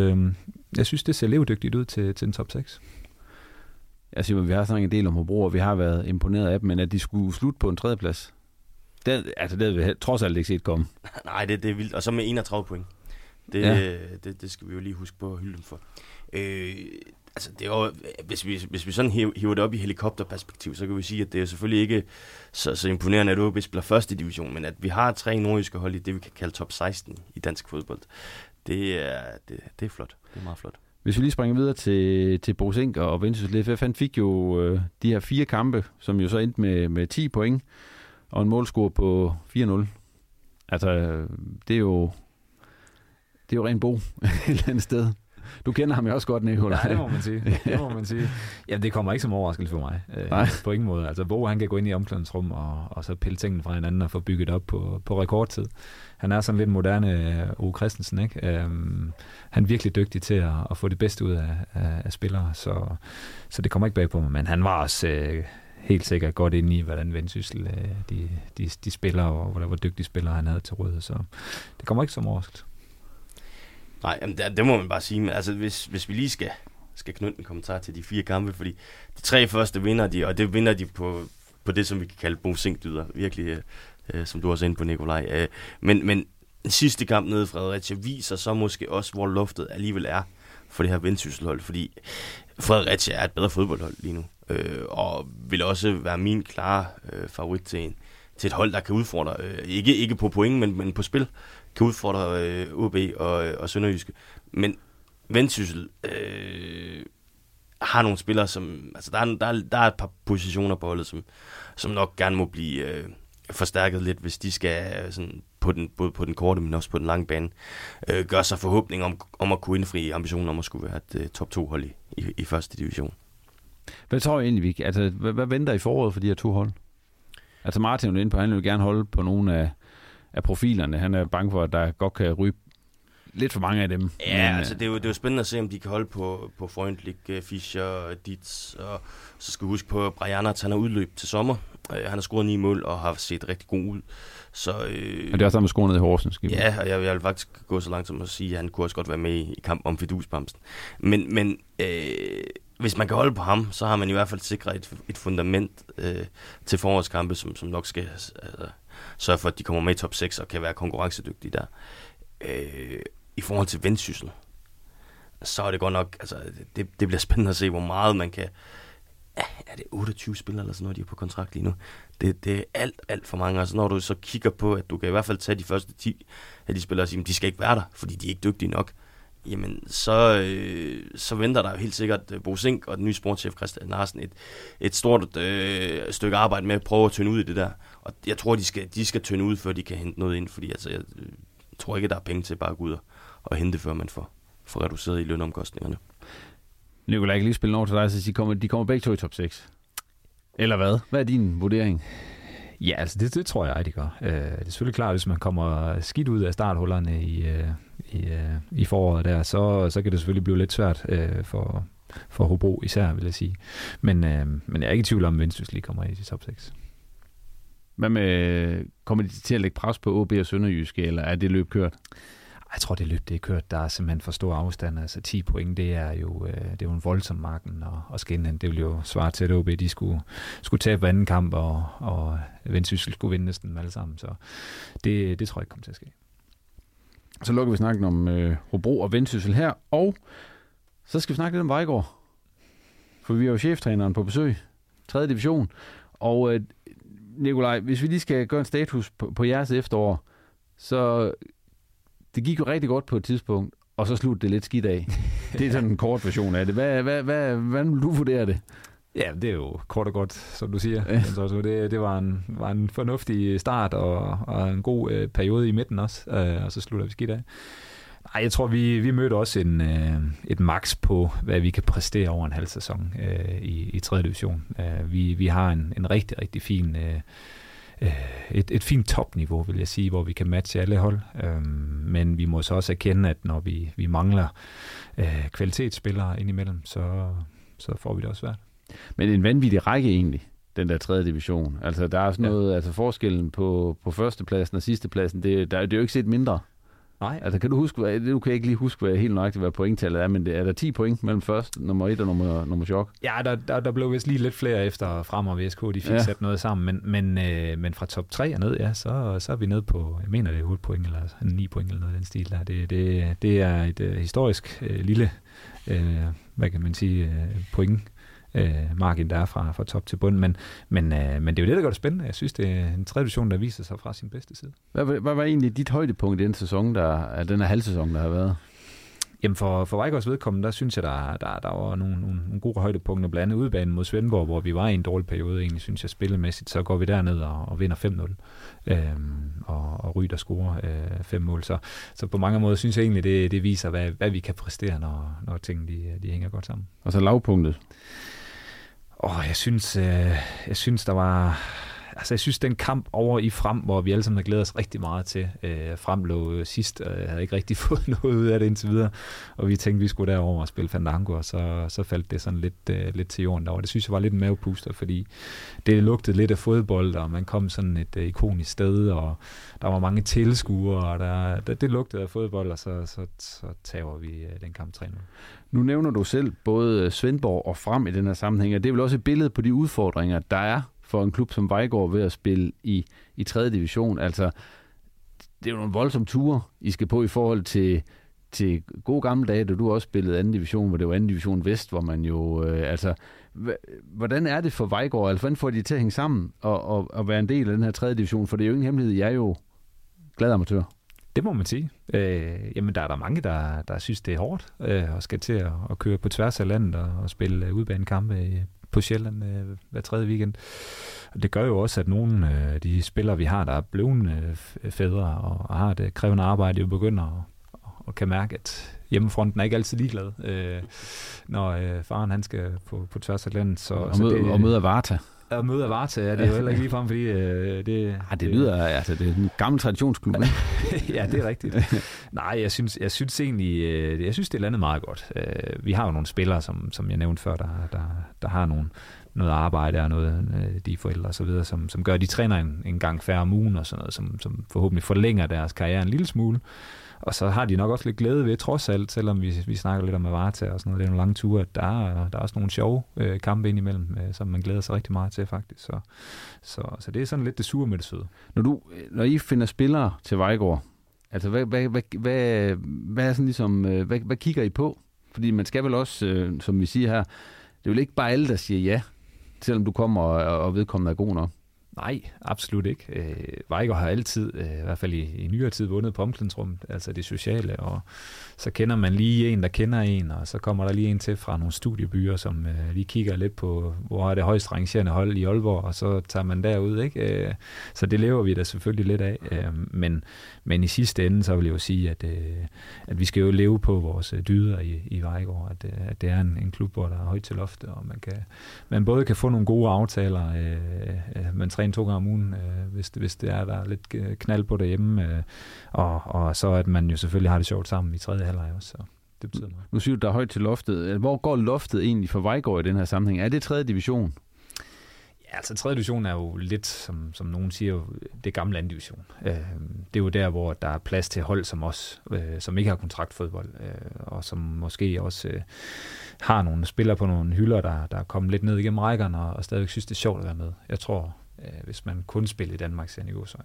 jeg synes det ser levedygtigt ud til, til en top 6. Jeg siger, vi har snakket en del om Hobro, og vi har været imponeret af dem, men at de skulle slutte på en tredjeplads, det, altså, det havde vi trods alt ikke set komme. <laughs> Nej, det, det er vildt. Og så med 31 point. Det, ja. det, det skal vi jo lige huske på at hylde dem for. Øh, altså, det er jo, hvis, vi, hvis vi sådan hiver det op i helikopterperspektiv, så kan vi sige, at det er selvfølgelig ikke så, så imponerende, at OB spiller første division, men at vi har tre nordjyske hold i det, vi kan kalde top 16 i dansk fodbold, det er, det, det er flot. Det er meget flot. Hvis vi lige springer videre til, til Bosink og Vendsyssel FF, han fik jo øh, de her fire kampe, som jo så endte med, med 10 point og en målscore på 4-0. Altså, det er jo, det er jo rent bo <laughs> et eller andet sted. Du kender ham jo også godt, Nicolaj. Ja, det må man sige. <laughs> Det må man sige. Jamen, det kommer ikke som overraskelse for mig. Øh, Nej. På ingen måde. Altså, Bo, han kan gå ind i omklædningsrum og, og så pille tingene fra hinanden og få bygget op på, på rekordtid. Han er sådan lidt moderne O. Christensen, ikke? Um, han er virkelig dygtig til at, at få det bedste ud af, af, af spillere, så, så det kommer ikke bag på mig. Men han var også uh, helt sikkert godt ind i, hvordan Vendsyssel øh, de, de, de spiller, og hvor, hvor dygtige spillere han havde til rådighed. Så det kommer ikke som overraskelse. Nej, jamen det, det må man bare sige. Men altså, hvis, hvis vi lige skal, skal knytte en kommentar til de fire kampe, fordi de tre første vinder de, og det vinder de på, på det, som vi kan kalde bonsinkdyder. Virkelig, øh, øh, som du også er inde på, Nikolaj. Øh, men, men den sidste kamp nede i Fredericia viser så måske også, hvor luftet alligevel er for det her vendsysselhold, fordi Fredericia er et bedre fodboldhold lige nu øh, og vil også være min klare øh, favorit til, en, til et hold, der kan udfordre, øh, ikke, ikke på point, men, men på spil, kan udfordre øh, OB og, øh, og Sønderjyske. Men Vendsyssel øh, har nogle spillere, som... Altså, der er, der, er, der er et par positioner på holdet, som, som nok gerne må blive øh, forstærket lidt, hvis de skal øh, sådan, på den, både på den korte, men også på den lange bane, øh, gøre sig forhåbning om, om at kunne indfri ambitionen om at skulle være et øh, top 2-hold i, i, i første division. Hvad tror I egentlig, vi, altså, hvad, hvad venter i foråret for de her to hold? Altså Martin er inde på, han vil gerne holde på nogle af, af profilerne. Han er bange for, at der godt kan ryge lidt for mange af dem. Ja, men, altså det er, jo, det er jo spændende at se, om de kan holde på, på Freundlich, øh, Fischer, Ditz, og så skal vi huske på, at Brian han har udløb til sommer. Uh, han har scoret ni mål og har set rigtig god ud. Så, øh, og det er også der med scoret ned i Horsens. Ja, og jeg, jeg vil faktisk gå så langt som at sige, at han kunne også godt være med i kamp om fidusbamsen. Men, men øh, hvis man kan holde på ham, så har man i hvert fald sikret et, et fundament øh, til forårskampe, som, som nok skal altså, sørge for, at de kommer med i top 6 og kan være konkurrencedygtige der. Øh, I forhold til vendsyssel, så er det godt nok, altså det, det bliver spændende at se, hvor meget man kan, er det 28 spillere eller sådan noget, de er på kontrakt lige nu. Det, det er alt, alt for mange. Altså når du så kigger på, at du kan i hvert fald tage de første 10 af de spillere og sige, at de skal ikke være der, fordi de er ikke dygtige nok jamen så, øh, så venter der jo helt sikkert øh, Bo Sink og den nye sportschef Christian Larsen et, et stort øh, stykke arbejde med at prøve at tynde ud i det der. Og jeg tror, de skal, de skal tynde ud, før de kan hente noget ind, fordi altså, jeg øh, tror ikke, der er penge til bare at gå ud og, og hente, før man får, får reduceret i lønomkostningerne. Nikolaj, jeg kan lige spille over til dig, så de kommer, de kommer begge to i top 6. Eller hvad? Hvad er din vurdering? Ja, altså det, det tror jeg, de gør. Øh, det er selvfølgelig klart, hvis man kommer skidt ud af starthullerne i, øh, i, øh, i foråret der, så, så kan det selvfølgelig blive lidt svært øh, for, for Hobro især, vil jeg sige. Men, øh, men jeg er ikke i tvivl om, at Vendsyssel lige kommer i top 6. Hvad med, kommer de til at lægge pres på OB og Sønderjyske, eller er det løb kørt? Jeg tror, det løb det er kørt. Der er simpelthen for stor afstand. Altså 10 point, det er jo, øh, det er jo en voldsom marken og, og skinne. Det vil jo svare til, at OB de skulle, skulle tabe anden kamp, og, og Vendsyssel skulle vinde næsten alle sammen. Så det, det tror jeg ikke kommer til at ske. Så lukker vi snakken om øh, Hobro og Vendsyssel her, og så skal vi snakke lidt om Vejgaard. For vi er jo cheftræneren på besøg, 3. division. Og øh, Nikolaj, hvis vi lige skal gøre en status på, på jeres efterår, så det gik jo rigtig godt på et tidspunkt, og så sluttede det lidt skidt af. <laughs> Det er sådan en kort version af det. Hvad, hvad, hvad, hvad vil du vurdere det? Ja, det er jo kort og godt, som du siger. Ja. Så, så det, det var, en, var en fornuftig start og, og en god øh, periode i midten også, øh, og så slutter vi skidt af. Nej, jeg tror, vi, vi mødte også en, øh, et max på, hvad vi kan præstere over en halv sæson øh, i, i 3. division. Øh, vi, vi har en, en rigtig, rigtig fin... Øh, øh, et, et fint topniveau, vil jeg sige, hvor vi kan matche alle hold. Øh, men vi må så også erkende, at når vi, vi mangler øh, kvalitetsspillere indimellem, så, så får vi det også svært. Men en vanvittig række egentlig, den der tredje division. Altså, der er sådan noget, ja. altså forskellen på, på førstepladsen og sidstepladsen, det, der, det er jo ikke set mindre. Nej. Altså, kan du huske, hvad, du kan ikke lige huske, hvad helt nøjagtigt, hvad pointtallet er, men det, er der 10 point mellem først, nummer 1 og nummer, nummer chok? Ja, der, der, der blev vist lige lidt flere efter frem og VSK, de fik ja. sat noget sammen, men, men, øh, men fra top 3 og ned, ja, så, så er vi nede på, jeg mener det er 8 point, eller 9 point, eller noget den stil der. Det, det, det er et uh, historisk uh, lille, uh, hvad kan man sige, uh, point øh, margin, der er fra, fra top til bund. Men, men, øh, men det er jo det, der gør det spændende. Jeg synes, det er en tradition, der viser sig fra sin bedste side. Hvad, hvad var egentlig dit højdepunkt i den sæson, der, den her halvsæson, der har været? Jamen for, for Vejgaards vedkommende, der synes jeg, der, der, der var nogle, nogle, nogle gode højdepunkter, blandt andet udbanen mod Svendborg, hvor vi var i en dårlig periode, egentlig synes jeg spillemæssigt, så går vi derned og, og vinder 5-0, øhm, og, og ryger scorer øh, fem mål. Så, så på mange måder synes jeg egentlig, det, det viser, hvad, hvad vi kan præstere, når, når tingene de, de hænger godt sammen. Og så lavpunktet? Åh, jeg synes, øh, jeg synes, der var... Altså, jeg synes, den kamp over i Frem, hvor vi alle sammen har glædet os rigtig meget til. Øh, frem lå øh, sidst, og jeg havde ikke rigtig <laughs> fået noget ud af det indtil videre. Og vi tænkte, vi skulle derover og spille Fandango, og så, så faldt det sådan lidt, øh, lidt til jorden derovre. Det synes jeg var lidt en mavepuster, fordi det lugtede lidt af fodbold, og man kom sådan et øh, ikonisk sted, og der var mange tilskuere, og der, der, det lugtede af fodbold, og så, så, så tager vi øh, den kamp 3 nu nævner du selv både øh, Svendborg og Frem i den her sammenhæng, og det er vel også et billede på de udfordringer, der er for en klub som Vejgaard ved at spille i, i 3. division. Altså, det er jo nogle voldsomme ture, I skal på i forhold til, til gode gamle dage, da du også spillede 2. division, hvor det var 2. division Vest, hvor man jo, øh, altså, hvordan er det for Vejgaard? Altså, hvordan får de til at hænge sammen og, og, og være en del af den her 3. division? For det er jo ingen hemmelighed, jeg er jo glad amatør. Det må man sige. Øh, jamen, der er der mange, der, der synes, det er hårdt øh, og skal til at, at køre på tværs af landet og, og spille udbanekampe på Sjælland øh, hver tredje weekend. Og det gør jo også, at nogle af øh, de spillere, vi har, der er blevet øh, fædre og, og har det krævende arbejde, jo begynder at, og kan mærke, at hjemmefronten er ikke altid ligeglad, øh, når øh, faren han skal på, på tværs af landet. Så, og, så møde, det, og møde Varta. Og møde Varta, ja, det er jo heller ikke ligefrem, fordi øh, det... Ej, det lyder, altså det er en gammel traditionsklub, <laughs> ja, det er rigtigt. Nej, jeg synes, jeg synes egentlig, øh, jeg synes, det er landet meget godt. Øh, vi har jo nogle spillere, som, som jeg nævnte før, der, der, der har nogle, noget arbejde og noget, øh, de forældre og så videre, som, som gør, at de træner en, en gang færre om ugen og sådan noget, som, som forhåbentlig forlænger deres karriere en lille smule. Og så har de nok også lidt glæde ved, trods alt, selvom vi, vi snakker lidt om Avarta og sådan noget, det er nogle lange ture, at der er, der er også nogle sjove øh, kampe indimellem, øh, som man glæder sig rigtig meget til faktisk. Så, så, så det er sådan lidt det sure med det søde. Når, du, når I finder spillere til Vejgaard, altså hvad, hvad, hvad, hvad, hvad er sådan ligesom, øh, hvad, hvad kigger I på? Fordi man skal vel også, øh, som vi siger her, det er vel ikke bare alle, der siger ja, selvom du kommer og, og vedkommende er god nok. Nej, absolut ikke. Øh, Vejgaard har altid, øh, i hvert fald i, i nyere tid, vundet på omklædningsrummet, altså det sociale, og så kender man lige en, der kender en, og så kommer der lige en til fra nogle studiebyer, som øh, lige kigger lidt på, hvor er det højst rangerende hold i Aalborg, og så tager man derud, ikke? Øh, så det lever vi da selvfølgelig lidt af, øh, men, men i sidste ende, så vil jeg jo sige, at, øh, at vi skal jo leve på vores øh, dyder i, i Vejgaard, at, øh, at det er en, en klub, hvor der er højt til loftet, og man, kan, man både kan få nogle gode aftaler, øh, øh, man træne to gange om ugen, øh, hvis, det, hvis det er, der er lidt knald på derhjemme. Øh, og, og så at man jo selvfølgelig har det sjovt sammen i tredje halvleg også. Så det betyder noget. Nu siger du, der er højt til loftet. Hvor går loftet egentlig for Vejgaard i den her sammenhæng? Er det tredje division? Ja, altså tredje division er jo lidt, som, som nogen siger, det gamle anden division. Øh, det er jo der, hvor der er plads til hold som os, øh, som ikke har kontraktfodbold, øh, og som måske også øh, har nogle spillere på nogle hylder, der, der er kommet lidt ned igennem rækkerne, og, og stadigvæk synes, det er sjovt at være med. Jeg tror, øh, hvis man kun spiller i Danmark, ser niveau, så,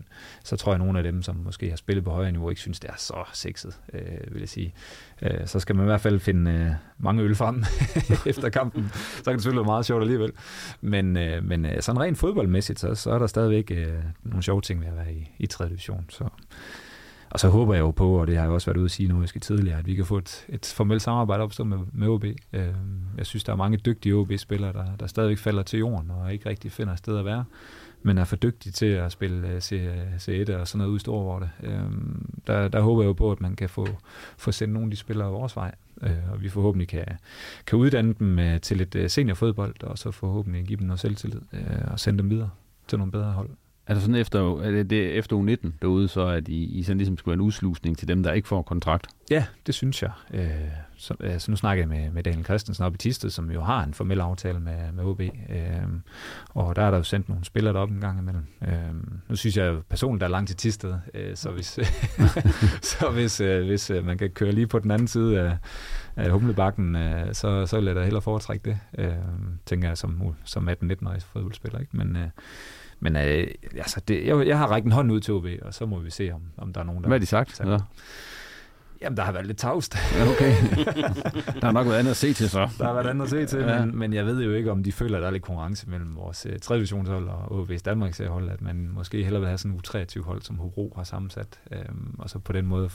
så tror jeg, at nogle af dem, som måske har spillet på højere niveau, ikke synes, det er så sexet, øh, vil jeg sige. Øh, så skal man i hvert fald finde øh, mange øl frem <laughs> efter kampen. Så kan det selvfølgelig være meget sjovt alligevel. Men, øh, men øh, sådan rent fodboldmæssigt, så, så er der stadigvæk øh, nogle sjove ting ved at være i, i 3. division. Så, og så håber jeg jo på, og det har jeg også været ude at sige nu, jeg skal tidligere, at vi kan få et, et formelt samarbejde opstå med, med OB. Øh, jeg synes, der er mange dygtige OB-spillere, der, der stadigvæk falder til jorden og ikke rigtig finder et sted at være men er for dygtig til at spille øh, C1 og sådan noget ud i Storvorte. Øhm, der, der håber jeg jo på, at man kan få, få sendt nogle af de spillere vores vej, øh, og vi forhåbentlig kan, kan uddanne dem øh, til et øh, seniorfodbold, og så forhåbentlig give dem noget selvtillid øh, og sende dem videre til nogle bedre hold. Er det sådan efter, er det, det efter U19 derude, så at I, I sådan ligesom skulle have en udslusning til dem, der ikke får kontrakt? Ja, det synes jeg. Øh, så, så nu snakker jeg med, med Daniel Christensen op i Tisted, som jo har en formel aftale med, med OB. Øh, og der er der jo sendt nogle spillere derop en gang imellem. Øh, nu synes jeg jo personligt, der er langt til Tisted, øh, så hvis, <laughs> så hvis, øh, hvis øh, man kan køre lige på den anden side af, af humlebakken, øh, så, så vil jeg da hellere foretrække det, øh, tænker jeg som, som 18-19-årig fodboldspiller. Ikke? Men, øh, men øh, altså, det, jeg, jeg har rækket en hånd ud til OB, og så må vi se, om, om der er nogen, der... Hvad har de sagt? Ja. Jamen, der har været lidt tavst. Ja, okay. der har nok været andet at se til, så. Der har været andet at se til, ja. men, men jeg ved jo ikke, om de føler, at der er lidt konkurrence mellem vores uh, 3. divisionshold og OB's Danmarks hold, at man måske hellere vil have sådan en U23-hold, som Hobro har sammensat, øhm, og så på den måde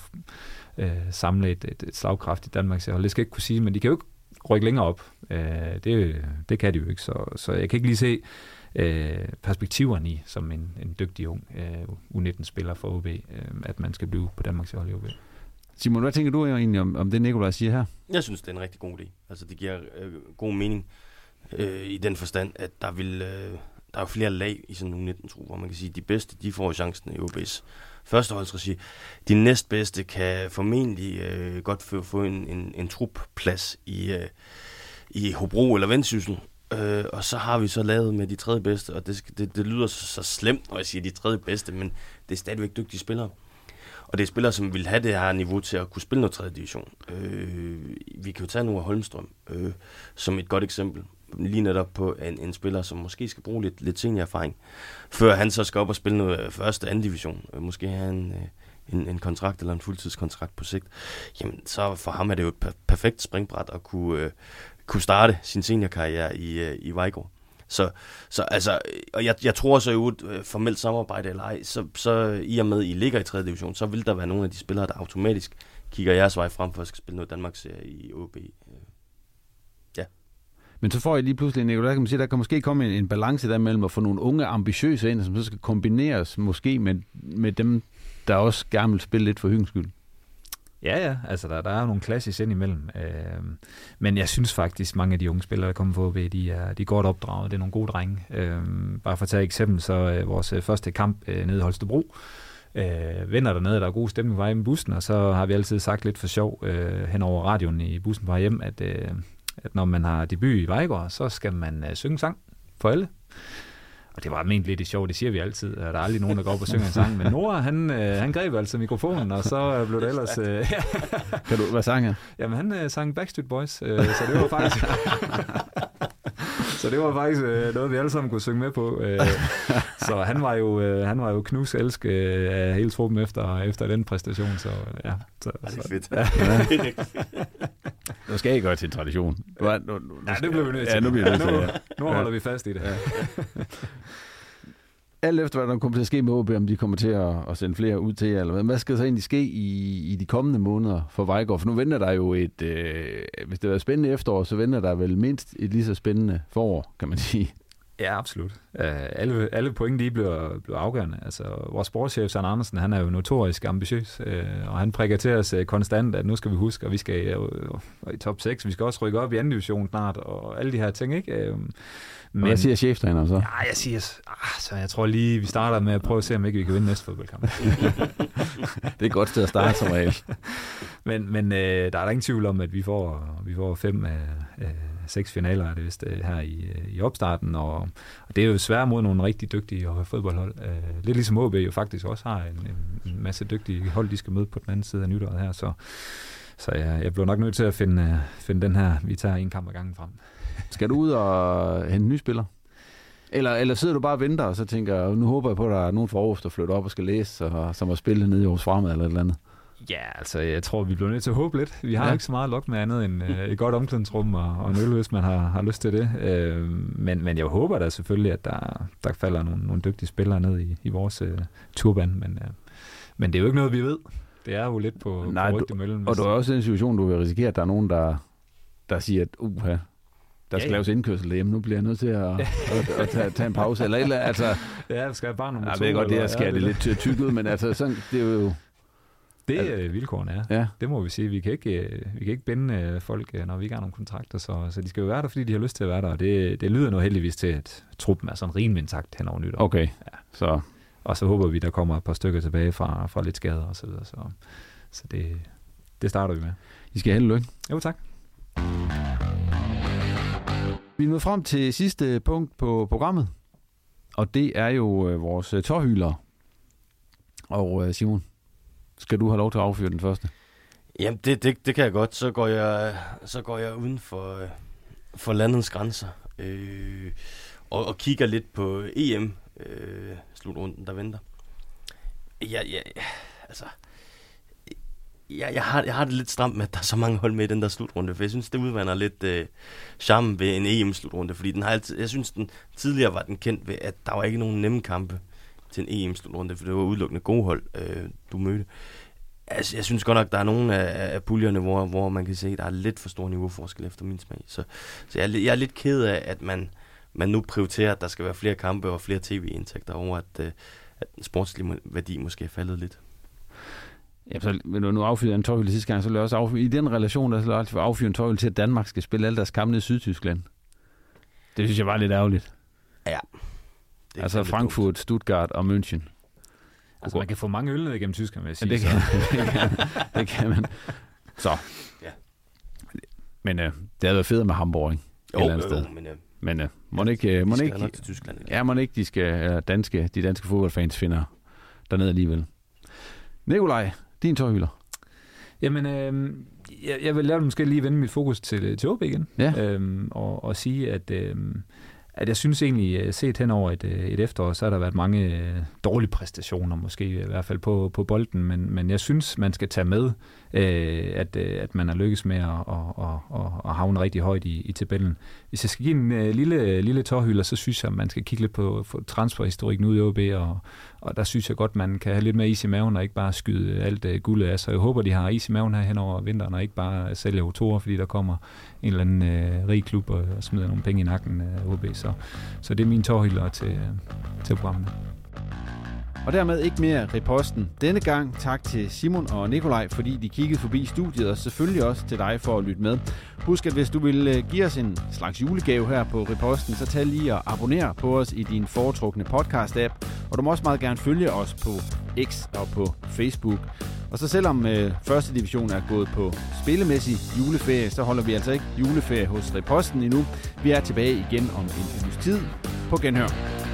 øh, samle et, et, et slagkraftigt Danmarks hold. Det skal jeg ikke kunne sige, men de kan jo ikke rykke længere op. Øh, det, det kan de jo ikke, så, så jeg kan ikke lige se, øh, perspektiverne i, som en, en dygtig ung øh, U19-spiller for OB, øh, at man skal blive på Danmarks hold i OB. Simon, hvad tænker du egentlig om, om det, Nikolaj siger her? Jeg synes, det er en rigtig god idé. Altså, det giver øh, god mening øh, i den forstand, at der vil... Øh, der er jo flere lag i sådan en U19-tro, hvor man kan sige, at de bedste, de får chancen i OB's førsteholdsregi. De næstbedste kan formentlig øh, godt få, få en, en, en trupplads i, øh, i Hobro eller Vendsyssel, Øh, og så har vi så lavet med de tredje bedste, og det, det, det lyder så, så slemt, når jeg siger de tredje bedste, men det er stadigvæk dygtige spillere. Og det er spillere, som vil have det her niveau til at kunne spille noget tredje division. Øh, vi kan jo tage nu af Holmstrøm øh, som et godt eksempel. Lige netop på en, en spiller, som måske skal bruge lidt, lidt seniorerfaring, før han så skal op og spille noget første anden division. Øh, måske have en, øh, en, en kontrakt eller en fuldtidskontrakt på sigt. Jamen, så for ham er det jo et perfekt springbræt at kunne, øh, kunne starte sin seniorkarriere i, øh, i Vejgaard. Så, så altså, og jeg, jeg tror så jo, øh, formelt samarbejde eller ej, så, så i og med, at I ligger i 3. division, så vil der være nogle af de spillere, der automatisk kigger jeres vej frem for at skal spille noget Danmarks serie i OB. Ja. Men så får I lige pludselig, Nicolai, kan man sige, der kan måske komme en, en balance der mellem at få nogle unge ambitiøse ind, som så skal kombineres måske med, med dem, der også gerne vil spille lidt for hyggens skyld. Ja, ja, altså der, der er nogle klassisk ind imellem. Øh, men jeg synes faktisk, mange af de unge spillere, der kommer på OB, de er, de er godt opdraget. Det er nogle gode drenge. Øh, bare for at tage et eksempel, så øh, vores øh, første kamp øh, nede i Holstebro, øh, vinder dernede, der er god stemning på vej med bussen, og så har vi altid sagt lidt for sjov øh, hen over radioen i bussen på hjem, at, øh, at når man har debut i Vejgaard, så skal man øh, synge sang for alle. Og det var ment lidt sjovt, det siger vi altid. Der er aldrig nogen, der går op og synger en sang. Men Nora, han, øh, han greb altså mikrofonen, og så blev det ellers... Øh, <laughs> kan du, hvad sang han? Jamen, han øh, sang Backstreet Boys, øh, så det var faktisk... <laughs> så det var faktisk øh, noget, vi alle sammen kunne synge med på. Øh, <laughs> så han var jo, øh, han var jo knus elske øh, af hele truppen efter, efter den præstation. Så, ja, så, det er fedt. Ja. Nu skal I gøre til en tradition. Nu, nu, nu, nu ja, nu bliver vi nødt til. Ja, nu bliver vi nødt til. Ja, nu, Ja. nu holder vi fast i det. Ja. <laughs> Alt efter, hvad der kommer til at ske med OB, om de kommer til at, at sende flere ud til jer, eller hvad. Hvad skal så egentlig ske i, i de kommende måneder for Vejgaard? For nu venter der jo et, øh, hvis det var spændende efterår, så venter der vel mindst et lige så spændende forår, kan man sige. Ja, absolut. Uh, alle, alle point, de bliver, bliver afgørende. Altså, vores sportschef, Søren Andersen, han er jo notorisk ambitiøs, uh, og han prikker til os uh, konstant, at nu skal vi huske, at vi skal uh, i top 6, vi skal også rykke op i anden division snart, og alle de her ting, ikke? Uh, men, hvad siger cheftræner så? Ja, jeg siger, ah, så jeg tror lige, vi starter med at prøve at se, om ikke vi kan vinde næste fodboldkamp. <laughs> det er et godt sted at starte som regel. <laughs> men men øh, der er der ingen tvivl om, at vi får, vi får fem af, af seks finaler er det vist øh, her i, øh, i opstarten, og, og det er jo svært mod nogle rigtig dygtige øh, fodboldhold. Uh, lidt ligesom OB jo faktisk også har en, en, en masse dygtige hold, de skal møde på den anden side af nytåret her, så, så jeg, jeg bliver nok nødt til at finde, finde den her, vi tager en kamp ad gangen frem. <laughs> Skal du ud og hente nye spillere? Eller, eller sidder du bare og venter, og så tænker, nu håber jeg på, at der er nogen fra Aarhus, der flytter op og skal læse, og, som har spillet nede i Aarhus Fremad eller et eller andet? Ja, altså jeg tror, vi bliver nødt til at håbe lidt. Vi har ja. ikke så meget luk med andet end øh, et godt omklædningsrum og, og en øl, hvis man har, har lyst til det. Øh, men, men jeg håber da selvfølgelig, at der, der falder nogle, nogle dygtige spillere ned i, i vores øh, turban. Men, øh, men det er jo ikke noget, vi ved. Det er jo lidt på, Nej, på du, møllen. Og du er også i en situation, du vil risikere, at der er nogen, der, der siger, at uha, der skal ja, ja. laves indkørsel derhjemme. Nu bliver jeg nødt til at, at, at, at tage, tage en pause. Eller, eller, altså, <laughs> ja, skal jeg bare nogle Jeg ved godt, det her skal ja, det lidt tyk ud, men altså, sådan, det er jo... Det er altså, vilkårene er. Ja. Det må vi sige. Vi kan ikke, vi kan ikke binde folk, når vi ikke har nogle kontrakter, så, så de skal jo være der, fordi de har lyst til at være der. Og det, det lyder nu heldigvis til, at truppen er sådan rimelig intakt hen over nytår. Okay, ja. så... Og så håber vi, der kommer et par stykker tilbage fra, fra lidt skader og så videre. Så, så det, det starter vi med. I skal og lykke. Jo, tak. Vi er nået frem til sidste punkt på programmet, og det er jo øh, vores øh, tårhylere. Og øh, Simon, skal du have lov til at affyre den første? Jamen, det, det, det kan jeg godt. Så går jeg, så går jeg uden for, for landets grænser øh, og, og kigger lidt på EM øh, slutrunden, der venter. Ja, ja, altså... Ja, jeg, har, jeg har det lidt stramt med, at der er så mange hold med i den der slutrunde, for jeg synes, det udvander lidt øh, charme ved en EM-slutrunde, fordi den har altid, jeg synes, den tidligere var den kendt ved, at der var ikke nogen nemme kampe til en EM-slutrunde, for det var udelukkende gode hold, øh, du mødte. Altså, jeg synes godt nok, der er nogle af, af puljerne, hvor, hvor man kan se, at der er lidt for stor niveauforskel efter min smag. Så, så jeg, jeg er lidt ked af, at man, man nu prioriterer, at der skal være flere kampe og flere tv-indtægter over, at, øh, at den sportslige værdi måske er faldet lidt. Ja, så vil du nu affyre en tøjhylde sidste gang, så vil jeg også affyre, i den relation, der vil jeg affyre en tøjhylde til, at Danmark skal spille alle deres kampe i Sydtyskland. Det synes jeg var lidt ærgerligt. Ja. Det altså Frankfurt, Stuttgart og München. Altså, man kan få mange øl ned igennem Tyskland, vil jeg sige. Ja, det, kan, <laughs> det, kan, det kan man. Så. Ja. Men øh, det havde været fedt med Hamburg, ikke? Et jo, eller andet jo, sted. Men, øh, men øh, må ikke, øh, må de ikke, til Tyskland. Ja, må ikke, de skal, øh, danske, de danske fodboldfans finder dernede alligevel. Nikolaj, din tårhylder. Jamen, øh, jeg, jeg vil lade måske lige vende mit fokus til, til OB igen. Ja. Øhm, og, og sige, at, øh, at jeg synes egentlig, øh, set hen over et, øh, et efterår, så har der været mange øh, dårlige præstationer, måske i hvert fald på, på bolden, men, men jeg synes, man skal tage med, øh, at, øh, at man har lykkes med at, at, at, at havne rigtig højt i, i tabellen. Hvis jeg skal give en øh, lille, øh, lille tårhylder, så synes jeg, at man skal kigge lidt på, transferhistorikken ud i OB, og, og der synes jeg godt, man kan have lidt mere is i maven, og ikke bare skyde alt øh, guldet af. Så jeg håber, de har is i maven her hen over vinteren, og ikke bare sælger autorer, fordi der kommer en eller anden øh, rig klub og, og smider nogle penge i nakken af øh, OB. Så, så det er min tårhylder til, øh, til programmet. Og dermed ikke mere reposten. Denne gang tak til Simon og Nikolaj, fordi de kiggede forbi studiet, og selvfølgelig også til dig for at lytte med. Husk, at hvis du vil øh, give os en slags julegave her på reposten, så tag lige og abonner på os i din foretrukne podcast-app. Og du må også meget gerne følge os på X og på Facebook. Og så selvom øh, første division er gået på spillemæssig juleferie, så holder vi altså ikke juleferie hos Reposten endnu. Vi er tilbage igen om en uges tid. På genhør.